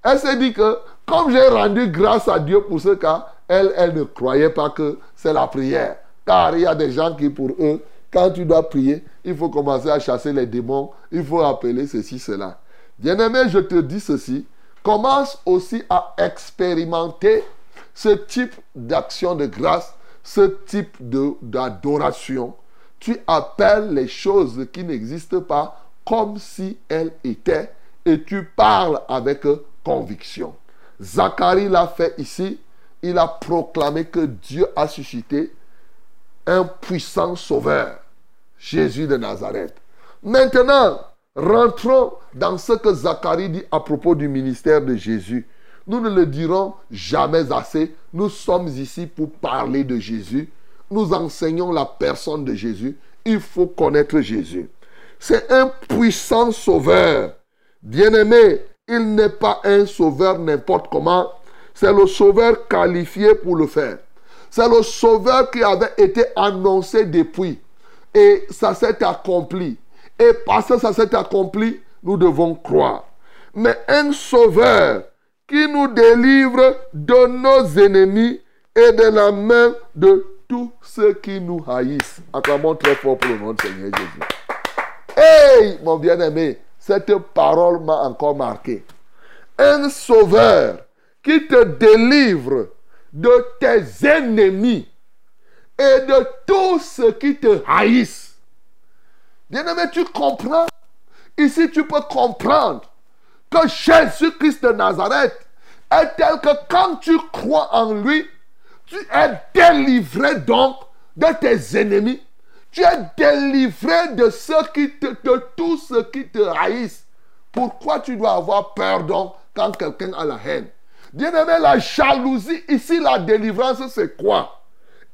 Elle s'est dit que comme j'ai rendu grâce à Dieu pour ce cas, elle, elle ne croyait pas que c'est la prière. Car il y a des gens qui, pour eux, quand tu dois prier, il faut commencer à chasser les démons, il faut appeler ceci, cela. Bien-aimé, je te dis ceci, commence aussi à expérimenter ce type d'action de grâce, ce type d'adoration. Tu appelles les choses qui n'existent pas comme si elles étaient et tu parles avec conviction. Zacharie l'a fait ici. Il a proclamé que Dieu a suscité un puissant sauveur, Jésus de Nazareth. Maintenant, rentrons dans ce que Zacharie dit à propos du ministère de Jésus. Nous ne le dirons jamais assez. Nous sommes ici pour parler de Jésus. Nous enseignons la personne de Jésus. Il faut connaître Jésus. C'est un puissant sauveur. Bien-aimé, il n'est pas un sauveur n'importe comment. C'est le sauveur qualifié pour le faire. C'est le sauveur qui avait été annoncé depuis. Et ça s'est accompli. Et parce que ça s'est accompli, nous devons croire. Mais un sauveur qui nous délivre de nos ennemis et de la main de tous ceux qui nous haïssent. Acclamons très fort pour le nom du Seigneur Jésus. Hey, mon bien-aimé, cette parole m'a encore marqué. Un sauveur qui te délivre de tes ennemis et de tous ceux qui te haïssent. Bien-aimé, tu comprends? Ici, tu peux comprendre que Jésus-Christ de Nazareth est tel que quand tu crois en lui, tu es délivré donc de tes ennemis. Tu es délivré de ceux qui te, de tous ceux qui te haïssent. Pourquoi tu dois avoir peur quand quelqu'un a la haine? Bien-aimé, la jalousie, ici, la délivrance, c'est quoi?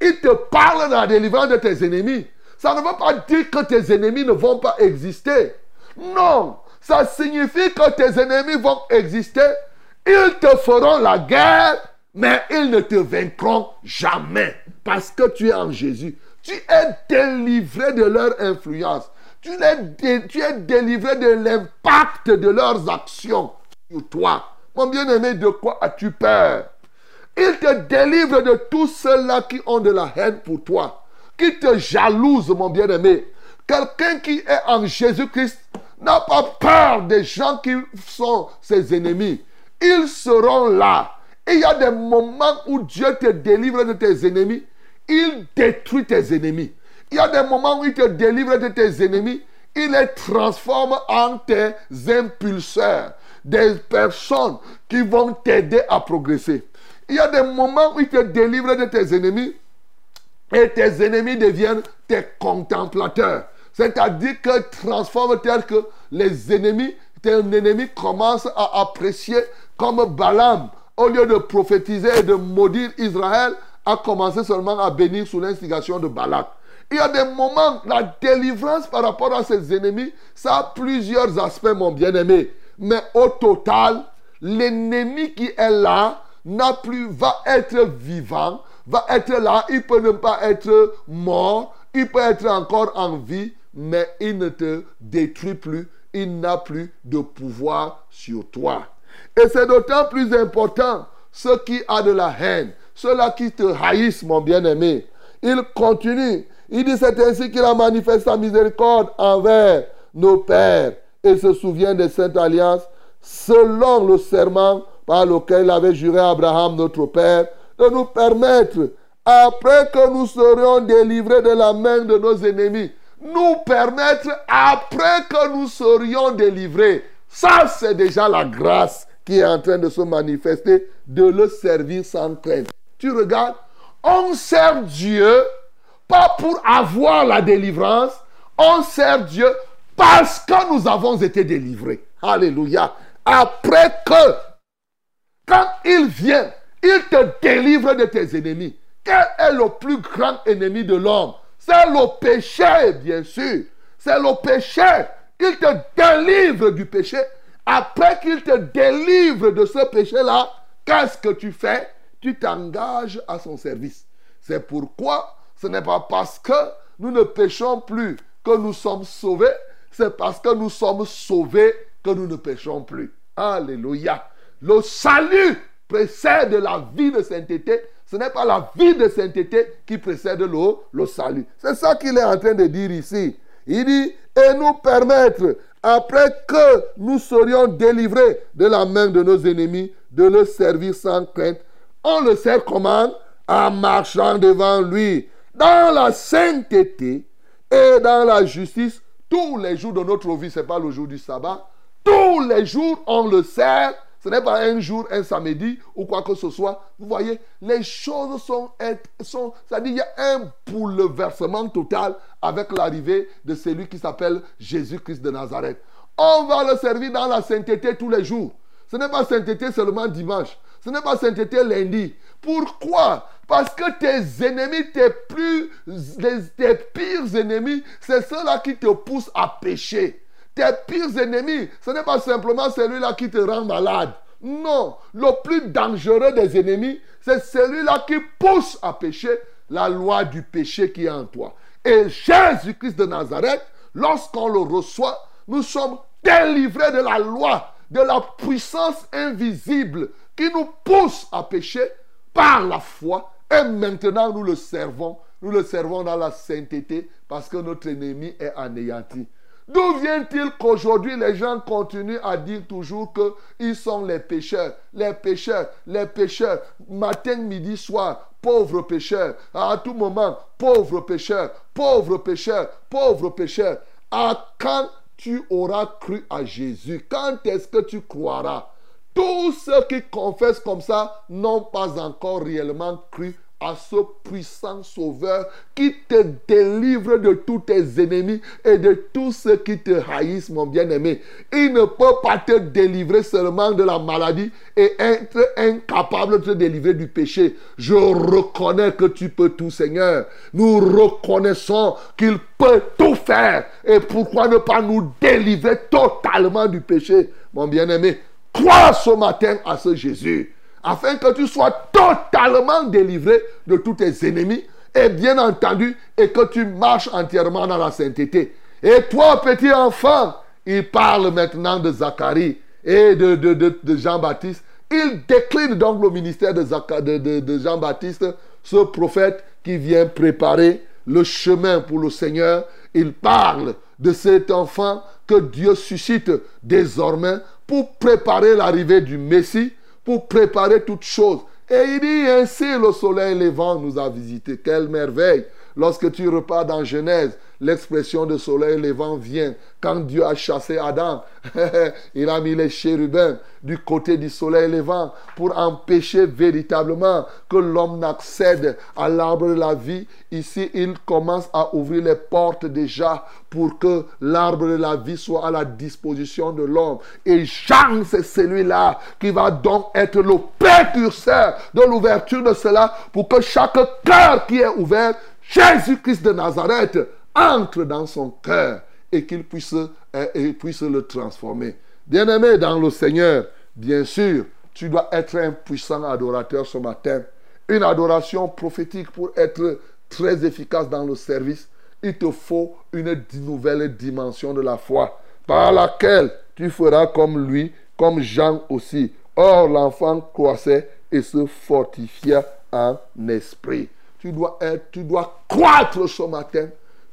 Il te parle de la délivrance de tes ennemis. Ça ne veut pas dire que tes ennemis ne vont pas exister. Non, ça signifie que tes ennemis vont exister. Ils te feront la guerre, mais ils ne te vaincront jamais. Parce que tu es en Jésus. Tu es délivré de leur influence. Tu es, dé- tu es délivré de l'impact de leurs actions sur toi. Mon bien-aimé, de quoi as-tu peur? Il te délivre de tous ceux-là qui ont de la haine pour toi, qui te jalousent, mon bien-aimé. Quelqu'un qui est en Jésus-Christ n'a pas peur des gens qui sont ses ennemis. Ils seront là. Et il y a des moments où Dieu te délivre de tes ennemis. Il détruit tes ennemis. Il y a des moments où il te délivre de tes ennemis. Il les transforme en tes impulseurs. Des personnes qui vont t'aider à progresser. Il y a des moments où il te délivre de tes ennemis. Et tes ennemis deviennent tes contemplateurs. C'est-à-dire que transforme tel que les ennemis, ton ennemi commence à apprécier comme Balaam, au lieu de prophétiser et de maudire Israël, a commencé seulement à bénir sous l'instigation de Balak. Il y a des moments, la délivrance par rapport à ses ennemis, ça a plusieurs aspects, mon bien-aimé. Mais au total, l'ennemi qui est là n'a plus, va être vivant, va être là, il peut ne pas être mort, il peut être encore en vie, mais il ne te détruit plus, il n'a plus de pouvoir sur toi. Et c'est d'autant plus important, ceux qui ont de la haine, ceux-là qui te haïssent, mon bien-aimé. Il continue, il dit c'est ainsi qu'il a manifesté sa miséricorde envers nos pères se souvient des saintes alliances selon le serment par lequel il avait juré Abraham, notre père, de nous permettre, après que nous serions délivrés de la main de nos ennemis, nous permettre, après que nous serions délivrés. Ça, c'est déjà la grâce qui est en train de se manifester, de le servir sans crainte. Tu regardes, on sert Dieu pas pour avoir la délivrance, on sert Dieu Parce que nous avons été délivrés. Alléluia. Après que, quand il vient, il te délivre de tes ennemis. Quel est le plus grand ennemi de l'homme? C'est le péché, bien sûr. C'est le péché. Il te délivre du péché. Après qu'il te délivre de ce péché-là, qu'est-ce que tu fais? Tu t'engages à son service. C'est pourquoi ce n'est pas parce que nous ne péchons plus que nous sommes sauvés, c'est parce que nous sommes sauvés que nous ne péchons plus. Alléluia. Le salut précède la vie de sainteté. Ce n'est pas la vie de sainteté qui précède le, le salut. C'est ça qu'il est en train de dire ici. Il dit, et nous permettre, après que nous serions délivrés de la main de nos ennemis, de le servir sans crainte. On le sert comment? En marchant devant lui, dans la sainteté et dans la justice, tous les jours de notre vie, ce n'est pas le jour du sabbat. Tous les jours, on le sert. Ce n'est pas un jour, un samedi ou quoi que ce soit. Vous voyez, les choses sont... sont C'est-à-dire, il y a un bouleversement total avec l'arrivée de celui qui s'appelle Jésus-Christ de Nazareth. On va le servir dans la sainteté tous les jours. Ce n'est pas sainteté seulement dimanche. Ce n'est pas sainteté lundi. Pourquoi Parce que tes ennemis, tes plus, tes pires ennemis, c'est ceux-là qui te poussent à pécher. Tes pires ennemis, ce n'est pas simplement celui-là qui te rend malade. Non, le plus dangereux des ennemis, c'est celui-là qui pousse à pécher la loi du péché qui est en toi. Et Jésus-Christ de Nazareth, lorsqu'on le reçoit, nous sommes délivrés de la loi, de la puissance invisible qui nous pousse à pécher par la foi. Et maintenant, nous le servons. Nous le servons dans la sainteté parce que notre ennemi est anéanti. D'où vient-il qu'aujourd'hui les gens continuent à dire toujours qu'ils sont les pécheurs, les pécheurs, les pécheurs, matin, midi, soir, pauvres pécheurs, à tout moment, pauvres pécheurs, pauvres pécheurs, pauvres pécheurs. À quand tu auras cru à Jésus? Quand est-ce que tu croiras? Tous ceux qui confessent comme ça n'ont pas encore réellement cru à ce puissant sauveur qui te délivre de tous tes ennemis et de tous ceux qui te haïssent, mon bien-aimé. Il ne peut pas te délivrer seulement de la maladie et être incapable de te délivrer du péché. Je reconnais que tu peux tout, Seigneur. Nous reconnaissons qu'il peut tout faire. Et pourquoi ne pas nous délivrer totalement du péché, mon bien-aimé? Crois ce matin à ce Jésus afin que tu sois totalement délivré de tous tes ennemis et bien entendu, et que tu marches entièrement dans la sainteté. Et toi, petit enfant, il parle maintenant de Zacharie et de, Jean-Baptiste. Il décline donc le ministère de, de, de Jean-Baptiste, ce prophète qui vient préparer le chemin pour le Seigneur. Il parle de cet enfant que Dieu suscite désormais pour préparer l'arrivée du Messie pour préparer toutes choses. Et il dit ainsi le soleil levant nous a visité. Quelle merveille. Lorsque tu repars dans Genèse, l'expression de soleil levant vient. Quand Dieu a chassé Adam, il a mis les chérubins du côté du soleil levant pour empêcher véritablement que l'homme n'accède à l'arbre de la vie. Ici, il commence à ouvrir les portes déjà pour que l'arbre de la vie soit à la disposition de l'homme. Et Jean, c'est celui-là qui va donc être le précurseur de l'ouverture de cela pour que chaque cœur qui est ouvert, Jésus-Christ de Nazareth, entre dans son cœur et qu'il puisse, euh, puisse le transformer. Bien-aimé dans le Seigneur, bien sûr, tu dois être un puissant adorateur ce matin. Une adoration prophétique pour être très efficace dans le service. Il te faut une nouvelle dimension de la foi par laquelle tu feras comme lui, comme Jean aussi. Or, l'enfant croissait et se fortifia en esprit. Tu dois, être, tu dois croître ce matin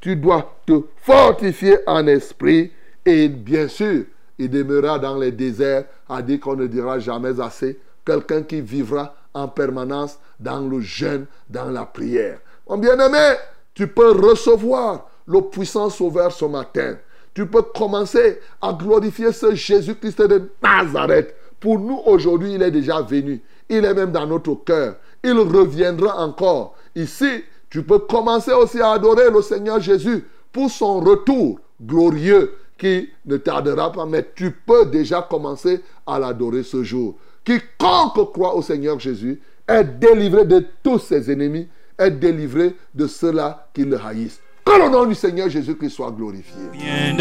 tu dois te fortifier en esprit et bien sûr, il demeurera dans les déserts à dire qu'on ne dira jamais assez. Quelqu'un qui vivra en permanence dans le jeûne, dans la prière. Mon bien-aimé, tu peux recevoir le puissant sauveur ce matin. Tu peux commencer à glorifier ce Jésus-Christ de Nazareth. Pour nous, aujourd'hui, il est déjà venu. Il est même dans notre cœur. Il reviendra encore. Ici, tu peux commencer aussi à adorer le Seigneur Jésus pour son retour glorieux qui ne tardera pas, mais tu peux déjà commencer à l'adorer ce jour. Quiconque croit au Seigneur Jésus est délivré de tous ses ennemis, est délivré de ceux-là qui le haïssent. Que le nom du Seigneur Jésus-Christ soit glorifié. bien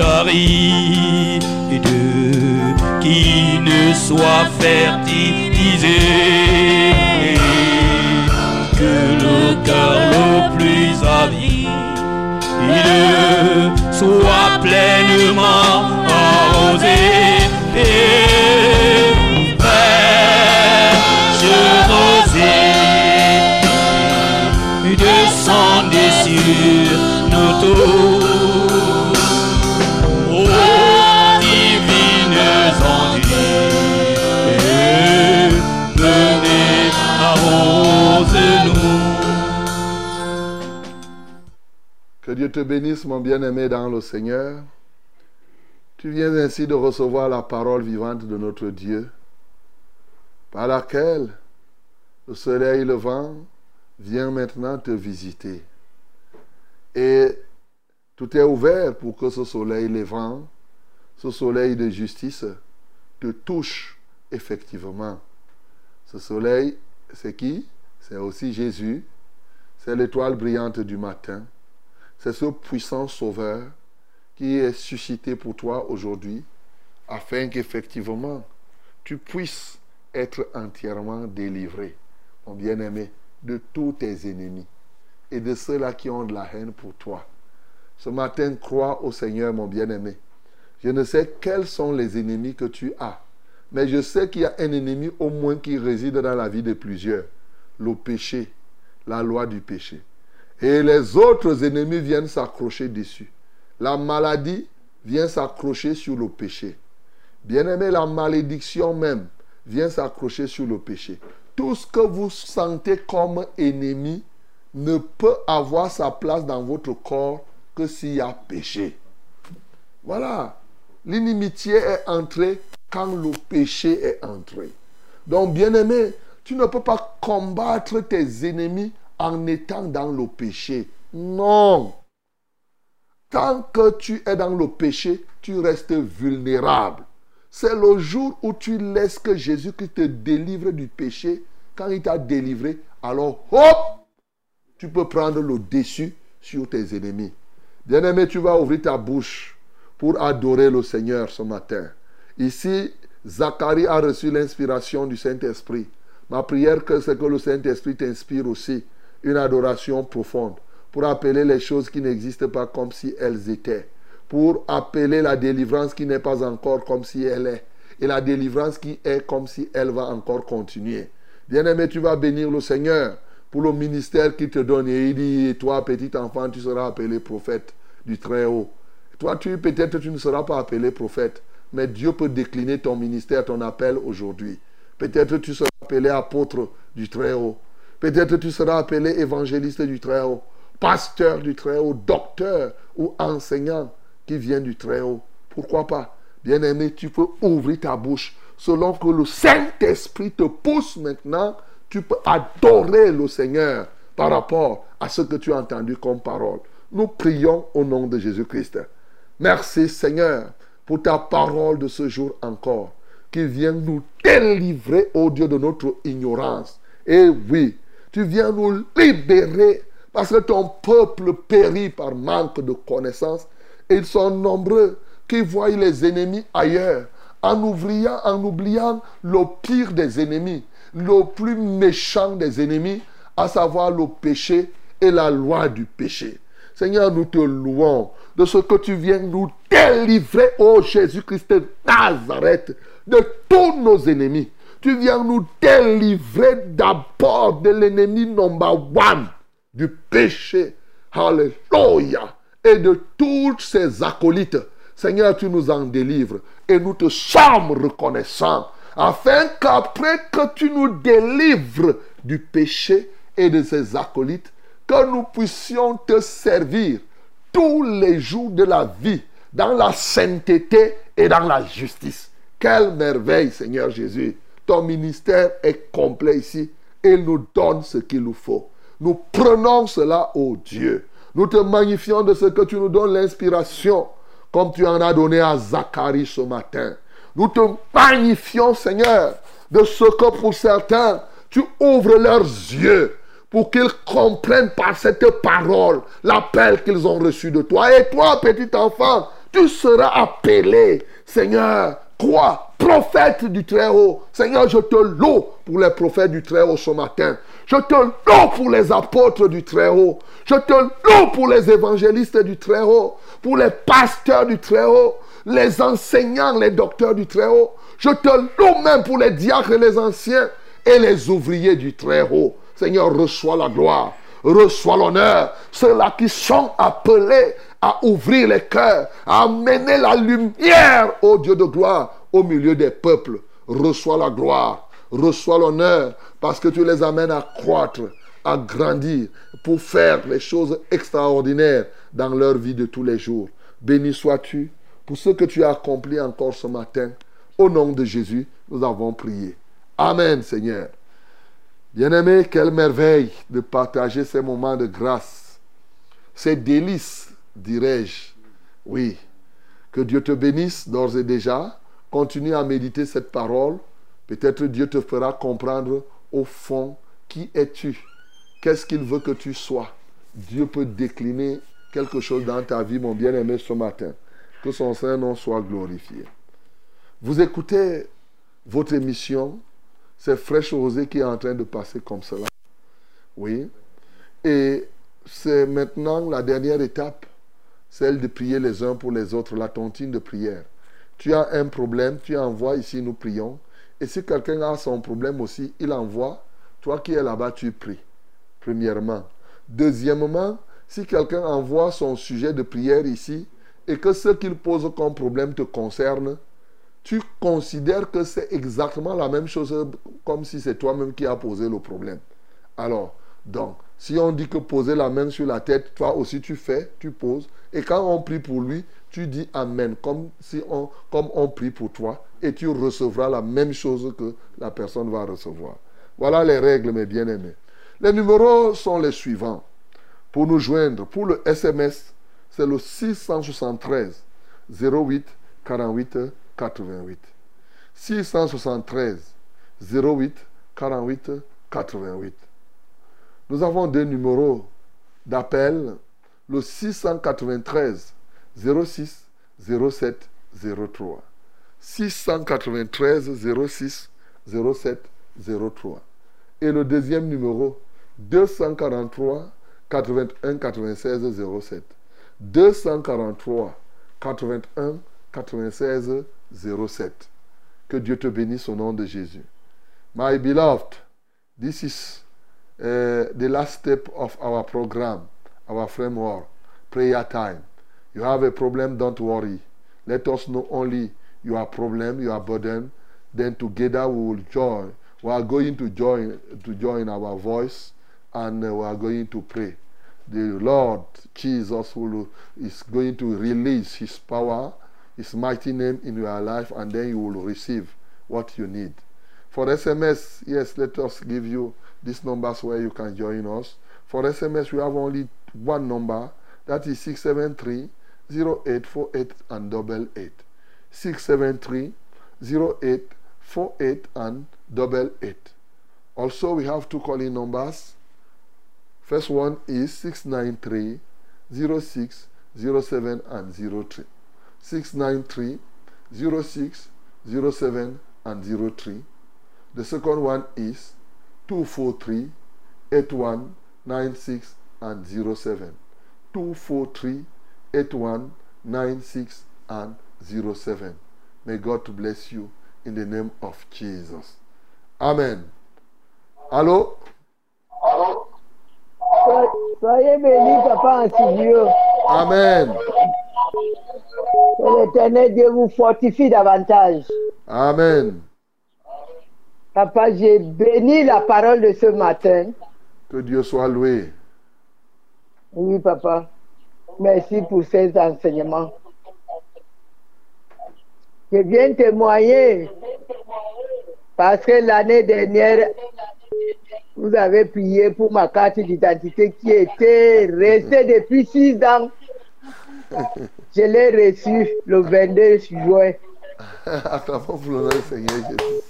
qui ne soit fertilisé que le cœur le plus avide soit pleinement arrosé et fraîche rosée descendez sur nous tous. Dieu te bénisse, mon bien-aimé dans le Seigneur. Tu viens ainsi de recevoir la parole vivante de notre Dieu, par laquelle le soleil levant vient maintenant te visiter. Et tout est ouvert pour que ce soleil levant, ce soleil de justice, te touche effectivement. Ce soleil, c'est qui? C'est aussi Jésus. C'est l'étoile brillante du matin. C'est ce puissant sauveur qui est suscité pour toi aujourd'hui afin qu'effectivement tu puisses être entièrement délivré, mon bien-aimé, de tous tes ennemis et de ceux-là qui ont de la haine pour toi. Ce matin, crois au Seigneur, mon bien-aimé. Je ne sais quels sont les ennemis que tu as, mais je sais qu'il y a un ennemi au moins qui réside dans la vie de plusieurs. Le péché, la loi du péché. Et les autres ennemis viennent s'accrocher dessus. La maladie vient s'accrocher sur le péché. Bien-aimé, la malédiction même vient s'accrocher sur le péché. Tout ce que vous sentez comme ennemi ne peut avoir sa place dans votre corps que s'il y a péché. Voilà. L'inimitié est entrée quand le péché est entré. Donc, bien-aimé, tu ne peux pas combattre tes ennemis en étant dans le péché. Non. Tant que tu es dans le péché, tu restes vulnérable. C'est le jour où tu laisses que Jésus te délivre du péché. Quand il t'a délivré, alors hop, tu peux prendre le dessus sur tes ennemis. Bien-aimé, tu vas ouvrir ta bouche pour adorer le Seigneur ce matin. Ici, Zacharie a reçu l'inspiration du Saint-Esprit. Ma prière, c'est que le Saint-Esprit t'inspire aussi une adoration profonde pour appeler les choses qui n'existent pas comme si elles étaient, pour appeler la délivrance qui n'est pas encore comme si elle est, et la délivrance qui est comme si elle va encore continuer. Bien-aimé, tu vas bénir le Seigneur pour le ministère qu'il te donne. Et il dit, toi, petit enfant, tu seras appelé prophète du Très-Haut. Toi, tu peut-être tu ne seras pas appelé prophète, mais Dieu peut décliner ton ministère, ton appel aujourd'hui. Peut-être tu seras appelé apôtre du Très-Haut. Peut-être tu seras appelé évangéliste du Très-Haut, pasteur du Très-Haut, docteur ou enseignant qui vient du Très-Haut. Pourquoi pas? Bien-aimé, tu peux ouvrir ta bouche selon que le Saint-Esprit te pousse maintenant. Tu peux adorer le Seigneur par rapport à ce que tu as entendu comme parole. Nous prions au nom de Jésus-Christ. Merci Seigneur pour ta parole de ce jour encore qui vient nous délivrer, au Dieu, de notre ignorance. Et oui, tu viens nous libérer parce que ton peuple périt par manque de connaissance. Et ils sont nombreux qui voient les ennemis ailleurs en oubliant, en oubliant le pire des ennemis, le plus méchant des ennemis, à savoir le péché et la loi du péché. Seigneur, nous te louons de ce que tu viens nous délivrer, ô Jésus-Christ Nazareth, de tous nos ennemis. Tu viens nous délivrer d'abord de l'ennemi number one, du péché. Alléluia. Et de tous ces acolytes. Seigneur, tu nous en délivres. Et nous te sommes reconnaissants. Afin qu'après que tu nous délivres du péché et de ses acolytes, que nous puissions te servir tous les jours de la vie dans la sainteté et dans la justice. Quelle merveille, Seigneur Jésus. Ton ministère est complet ici et nous donne ce qu'il nous faut. Nous prenons cela, ô Dieu. Nous te magnifions de ce que tu nous donnes l'inspiration comme tu en as donné à Zacharie ce matin. Nous te magnifions, Seigneur, de ce que pour certains, tu ouvres leurs yeux pour qu'ils comprennent par cette parole l'appel qu'ils ont reçu de toi. Et toi, petit enfant, tu seras appelé, Seigneur, quoi Prophète du Très-Haut. Seigneur, je te loue pour les prophètes du Très-Haut ce matin. Je te loue pour les apôtres du Très-Haut. Je te loue pour les évangélistes du Très-Haut, pour les pasteurs du Très-Haut, les enseignants, les docteurs du Très-Haut. Je te loue même pour les diacres, les anciens et les ouvriers du Très-Haut. Seigneur, reçois la gloire, reçois l'honneur. Ceux-là qui sont appelés à ouvrir les cœurs, à amener la lumière, ô Dieu de gloire, au milieu des peuples. Reçois la gloire, reçois l'honneur, parce que tu les amènes à croître, à grandir, pour faire les choses extraordinaires dans leur vie de tous les jours. Béni sois-tu pour ce que tu as accompli encore ce matin. Au nom de Jésus, nous avons prié. Amen, Seigneur. Bien-aimé, quelle merveille de partager ces moments de grâce, ces délices, dirais-je. Oui, que Dieu te bénisse d'ores et déjà. Continue à méditer cette parole. Peut-être Dieu te fera comprendre au fond qui es-tu, qu'est-ce qu'il veut que tu sois. Dieu peut décliner quelque chose dans ta vie, mon bien-aimé, ce matin. Que son Saint-Nom soit glorifié. Vous écoutez votre émission, c'est Fraîche Rosée qui est en train de passer comme cela. Oui. Et c'est maintenant la dernière étape, celle de prier les uns pour les autres, la tontine de prière. Tu as un problème, tu envoies ici, nous prions. Et si quelqu'un a son problème aussi, il envoie. Toi qui es là-bas, tu pries. Premièrement. Deuxièmement, si quelqu'un envoie son sujet de prière ici et que ce qu'il pose comme problème te concerne, tu considères que c'est exactement la même chose comme si c'est toi-même qui as posé le problème. Alors, donc, si on dit que poser la main sur la tête, toi aussi tu fais, tu poses. Et quand on prie pour lui, tu dis Amen, comme, si on, comme on prie pour toi. Et tu recevras la même chose que la personne va recevoir. Voilà les règles, mes bien-aimés. Les numéros sont les suivants. Pour nous joindre, pour le SMS, c'est le 673 08 48 88. 673 08 48 88. Nous avons deux numéros d'appel, le 693 06 07 03. 693 06 07 03. Et le deuxième numéro, 243 81 96 07. 243 81 96 07. Que Dieu te bénisse au nom de Jésus. My beloved, this is uh, the last step of our program, our framework, prayer time. You have a problem, don't worry. Let us know only your problem, your burden. Then together we will join. We are going to join to join our voice, and uh, we are going to pray. The Lord Jesus will, is going to release His power, His mighty name in your life, and then you will receive what you need. For SMS, yes, let us give you these numbers where you can join us. For SMS, we have only one number that is 673 0848 and double eight. 673 0848 and double eight. Also, we have two calling numbers. First one is 693 06 07 and 03. 693 06 07 and 03. The second one is 243 81 96 and 07. 243 81 96 and 07. May God bless you in the name of Jesus. Amen. Allô? Soyez bénis, papa, en studio. Amen. Que l'éternel Dieu vous fortifie davantage. Amen. Papa, j'ai béni la parole de ce matin. Que Dieu soit loué. Oui, papa. Merci pour ces enseignements. Je viens témoigner parce que l'année dernière, vous avez prié pour ma carte d'identité qui était restée depuis six ans. Je l'ai reçu le 22 juin. Acclamons pour du Seigneur Jésus.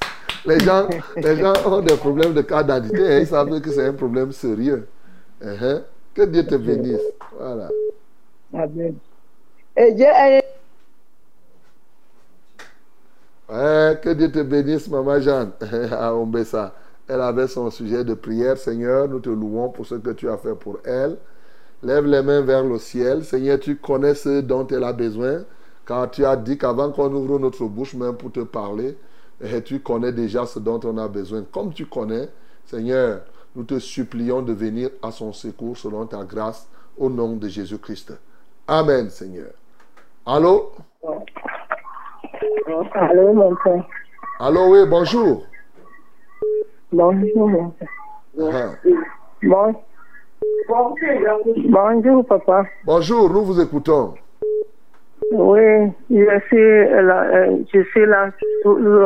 Les gens, les gens ont des problèmes de carte d'identité. hein, Ils savent que c'est un problème sérieux. Uh-huh. Que Dieu te bénisse. Voilà. Amen. Et Ouais, que Dieu te bénisse, Maman Jeanne, à Ombessa. Elle avait son sujet de prière. Seigneur, nous te louons pour ce que tu as fait pour elle. Lève les mains vers le ciel. Seigneur, tu connais ce dont elle a besoin. Car tu as dit qu'avant qu'on ouvre notre bouche même pour te parler, eh, tu connais déjà ce dont on a besoin. Comme tu connais, Seigneur, nous te supplions de venir à son secours selon ta grâce au nom de Jésus-Christ. Amen, Seigneur. Allô? Allô, mon père. Allô, oui, bonjour. Bonjour, mon père. Ah. Bon. Bonjour, papa. Bonjour, nous vous écoutons. Oui, je suis là, euh, je suis là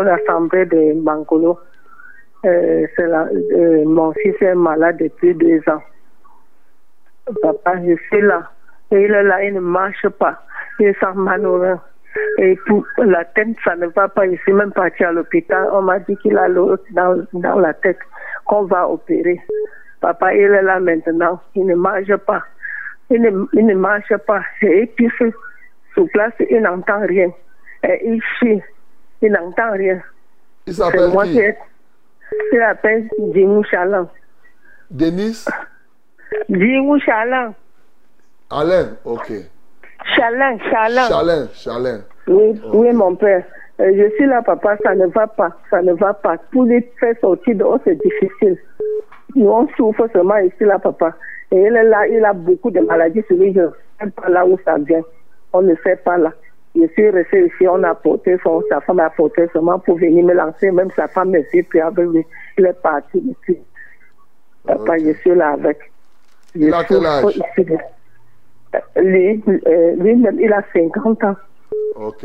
l'assemblée de Mangolo. Euh, là, euh, mon fils est malade depuis deux ans. Papa, je suis là. Et il est là, il ne marche pas. Il est sans malheureux. Et pour la tête, ça ne va pas. Je suis même parti à l'hôpital. On m'a dit qu'il a l'eau dans, dans la tête, qu'on va opérer. Papa, il est là maintenant. Il ne marche pas. Il ne, il ne marche pas. Et puis, sur place, il n'entend rien. Et il chie. Il n'entend rien. Il s'appelle qui Il s'appelle Jimou Chalan. Denis Jimou Chalan. Alain, ok. Chalan, Chalan. Chalin, Chalin. Oui, oui, mon père. Euh, je suis là, papa, ça ne va pas, ça ne va pas. Pour les faire sortir dehors, c'est difficile. Nous, on souffre seulement ici, là, papa. Et il est là, il a beaucoup de maladies sur lui. Je ne sais pas là où ça vient. On ne sait pas là. Je suis resté ici, on a porté son, sa femme a porté seulement pour venir me lancer. Même sa femme me suit, puis avec lui, il est parti ici. Papa, je suis là avec. Je Il a quel âge? ici. Euh, Lui, lui-même, il a 50 ans. Ok,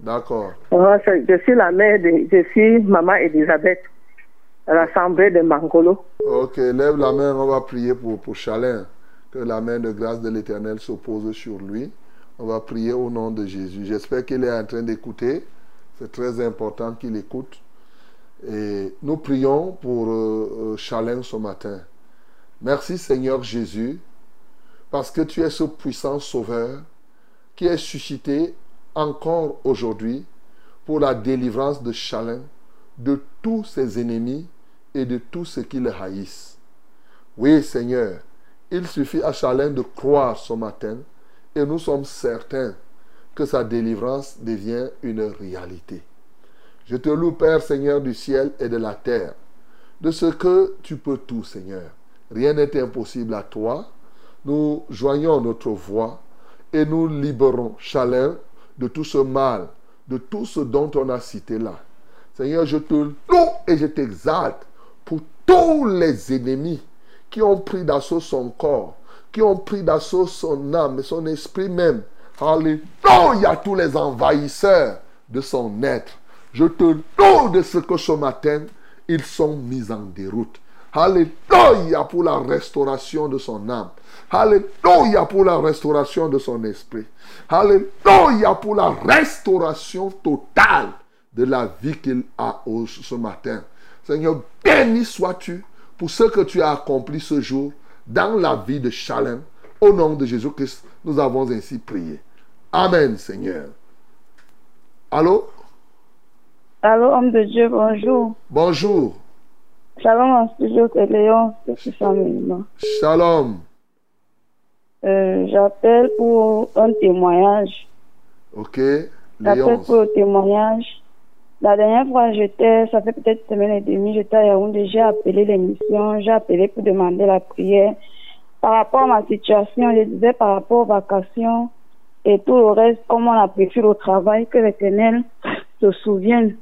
d'accord. Ah, je suis la mère de, je suis maman Elisabeth, à l'assemblée de Mangolo. Ok, lève la main, on va prier pour, pour Chalin. Que la main de grâce de l'Éternel se pose sur lui. On va prier au nom de Jésus. J'espère qu'il est en train d'écouter. C'est très important qu'il écoute. Et nous prions pour euh, euh, Chalin ce matin. Merci Seigneur Jésus, parce que tu es ce puissant sauveur qui est suscité encore aujourd'hui pour la délivrance de Chalin de tous ses ennemis et de tous ceux qui le haïssent. Oui, Seigneur, il suffit à Chalin de croire ce matin et nous sommes certains que sa délivrance devient une réalité. Je te loue, Père Seigneur du ciel et de la terre, de ce que tu peux tout, Seigneur. Rien n'est impossible à toi. Nous joignons notre voix et nous libérons Chalin de tout ce mal, de tout ce dont on a cité là. Seigneur, je te loue et je t'exalte pour tous les ennemis qui ont pris d'assaut son corps, qui ont pris d'assaut son âme et son esprit même. Alléluia, tous les envahisseurs de son être. Je te loue de ce que ce matin, ils sont mis en déroute. Alléluia pour la restauration de son âme. Alléluia pour la restauration de son esprit. Alléluia pour la restauration totale de la vie qu'il a ce matin. Seigneur, béni sois-tu pour ce que tu as accompli ce jour dans la vie de Chalem. Au nom de Jésus-Christ, nous avons ainsi prié. Amen, Seigneur. Allô? Allô, homme de Dieu, bonjour. Bonjour. Shalom en studio, c'est Léon, c'est. Shalom. Euh, J'appelle pour un témoignage. Ok. J'appelle pour le témoignage. La dernière fois, j'étais, ça fait peut-être une semaine et demie, j'étais à Yaoundé, j'ai appelé l'émission, j'ai appelé pour demander la prière. Par rapport à ma situation, je disais par rapport aux vacations et tout le reste, comme on a prévu au travail, que l'Éternel se souvienne.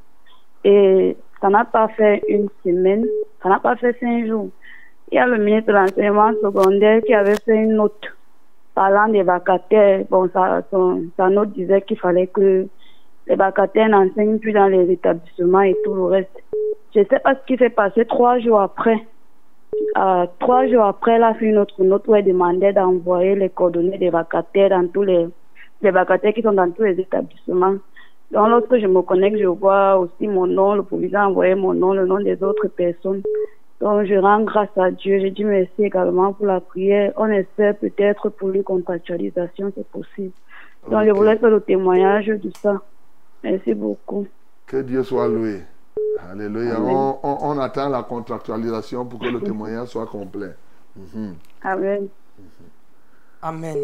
Et ça n'a pas fait une semaine, ça n'a pas fait cinq jours. Il y a le ministre de l'enseignement secondaire qui avait fait une note parlant des vacataires. Bon, sa, son- sa note disait qu'il fallait que les vacataires n'enseignent plus dans les établissements et tout le reste. Je ne sais pas ce qui s'est passé trois jours après. Euh, trois jours après, a fait une autre note où elle demandait d'envoyer les coordonnées des vacataires dans tous les les vacataires qui sont dans tous les établissements. Donc, lorsque je me connecte, je vois aussi mon nom, le proviseur a envoyé mon nom, le nom des autres personnes. Donc, je rends grâce à Dieu. Je dis merci également pour la prière. On espère peut-être pour une contractualisation, c'est possible. Donc, je Ok. voulais faire le témoignage de ça. Merci beaucoup. Que Dieu soit loué. Alléluia. On, on- on attend la contractualisation pour que le témoignage soit complet. Mhm. Amen. Amen.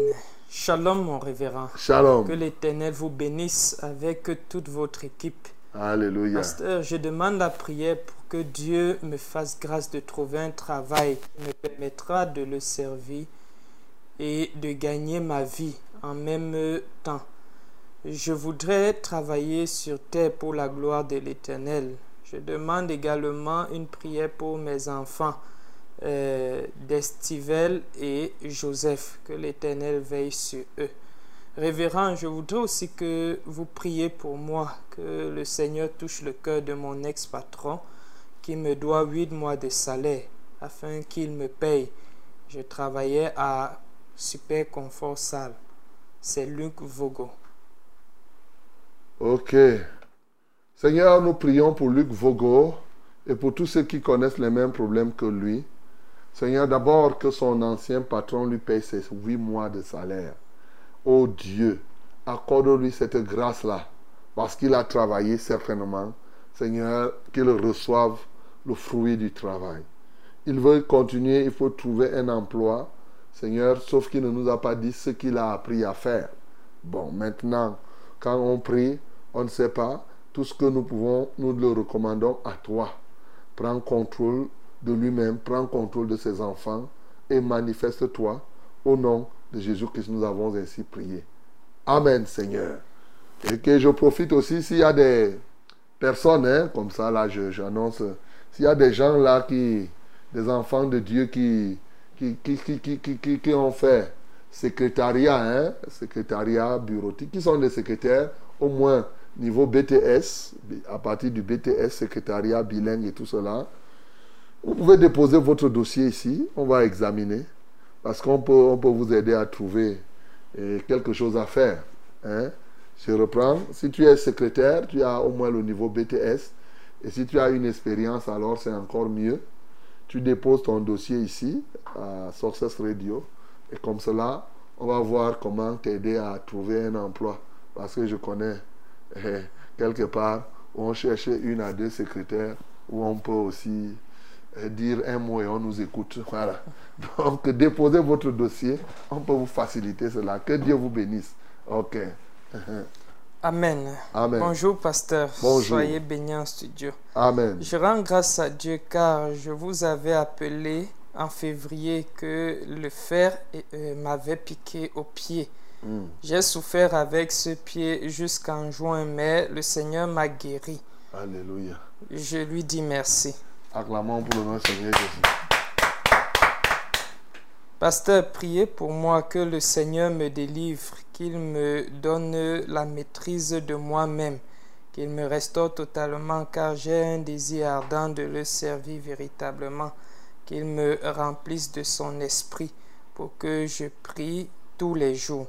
Shalom, mon révérend. Shalom. Que l'Éternel vous bénisse avec toute votre équipe. Alléluia. Pasteur, je demande la prière pour que Dieu me fasse grâce de trouver un travail qui me permettra de le servir et de gagner ma vie en même temps. Je voudrais travailler sur terre pour la gloire de l'Éternel. Je demande également une prière pour mes enfants, euh, d'Estivel et Joseph, que l'Éternel veille sur eux. Révérend, je voudrais aussi que vous priez pour moi, que le Seigneur touche le cœur de mon ex-patron qui me doit huit mois de salaire afin qu'il me paye. Je travaillais à Super Confort Salle. C'est Luc Vogo. Ok. Seigneur, nous prions pour Luc Vogo et pour tous ceux qui connaissent les mêmes problèmes que lui. Seigneur, d'abord que son ancien patron lui paye ses huit mois de salaire. Oh Dieu, accorde-lui cette grâce-là, parce qu'il a travaillé certainement. Seigneur, qu'il reçoive le fruit du travail. Il veut continuer, il faut trouver un emploi. Seigneur, sauf qu'il ne nous a pas dit ce qu'il a appris à faire. Bon, maintenant, quand on prie, on ne sait pas. Tout ce que nous pouvons, nous le recommandons à toi. Prends contrôle de lui-même, prends contrôle de ses enfants et manifeste-toi. Au nom de Jésus-Christ, nous avons ainsi prié. Amen, Seigneur. Et que je profite aussi, s'il y a des personnes, hein, comme ça, là, j'annonce, s'il y a des gens là qui, des enfants de Dieu qui, qui, qui, qui- qui ont fait secrétariat, hein, secrétariat bureautique, qui sont des secrétaires, au moins niveau BTS, à partir du BTS, secrétariat bilingue et tout cela, vous pouvez déposer votre dossier ici, on va examiner, parce qu'on peut, on peut vous aider à trouver eh, quelque chose à faire. hein. Je reprends, si tu es secrétaire, tu as au moins le niveau BTS, et si tu as une expérience, alors c'est encore mieux. Tu déposes ton dossier ici, à Success Radio, et comme cela, on va voir comment t'aider à trouver un emploi. Parce que je connais eh, quelque part on cherchait une à deux secrétaires, où on peut aussi eh, dire un mot et on nous écoute. Voilà. Donc, déposez votre dossier, on peut vous faciliter cela. Que Dieu vous bénisse. Ok. Amen. Amen. Bonjour, pasteur. Bonjour. Soyez bénis en studio. Amen. Je rends grâce à Dieu car je vous avais appelé en février que le fer euh, m'avait piqué au pied. Mm. J'ai souffert avec ce pied jusqu'en juin, mais le Seigneur m'a guéri. Alléluia. Je lui dis merci. Acclamons pour le nom du Seigneur Jésus. Pasteur, priez pour moi que le Seigneur me délivre, qu'il me donne la maîtrise de moi-même, qu'il me restaure totalement, car j'ai un désir ardent de le servir véritablement, qu'il me remplisse de son esprit pour que je prie tous les jours.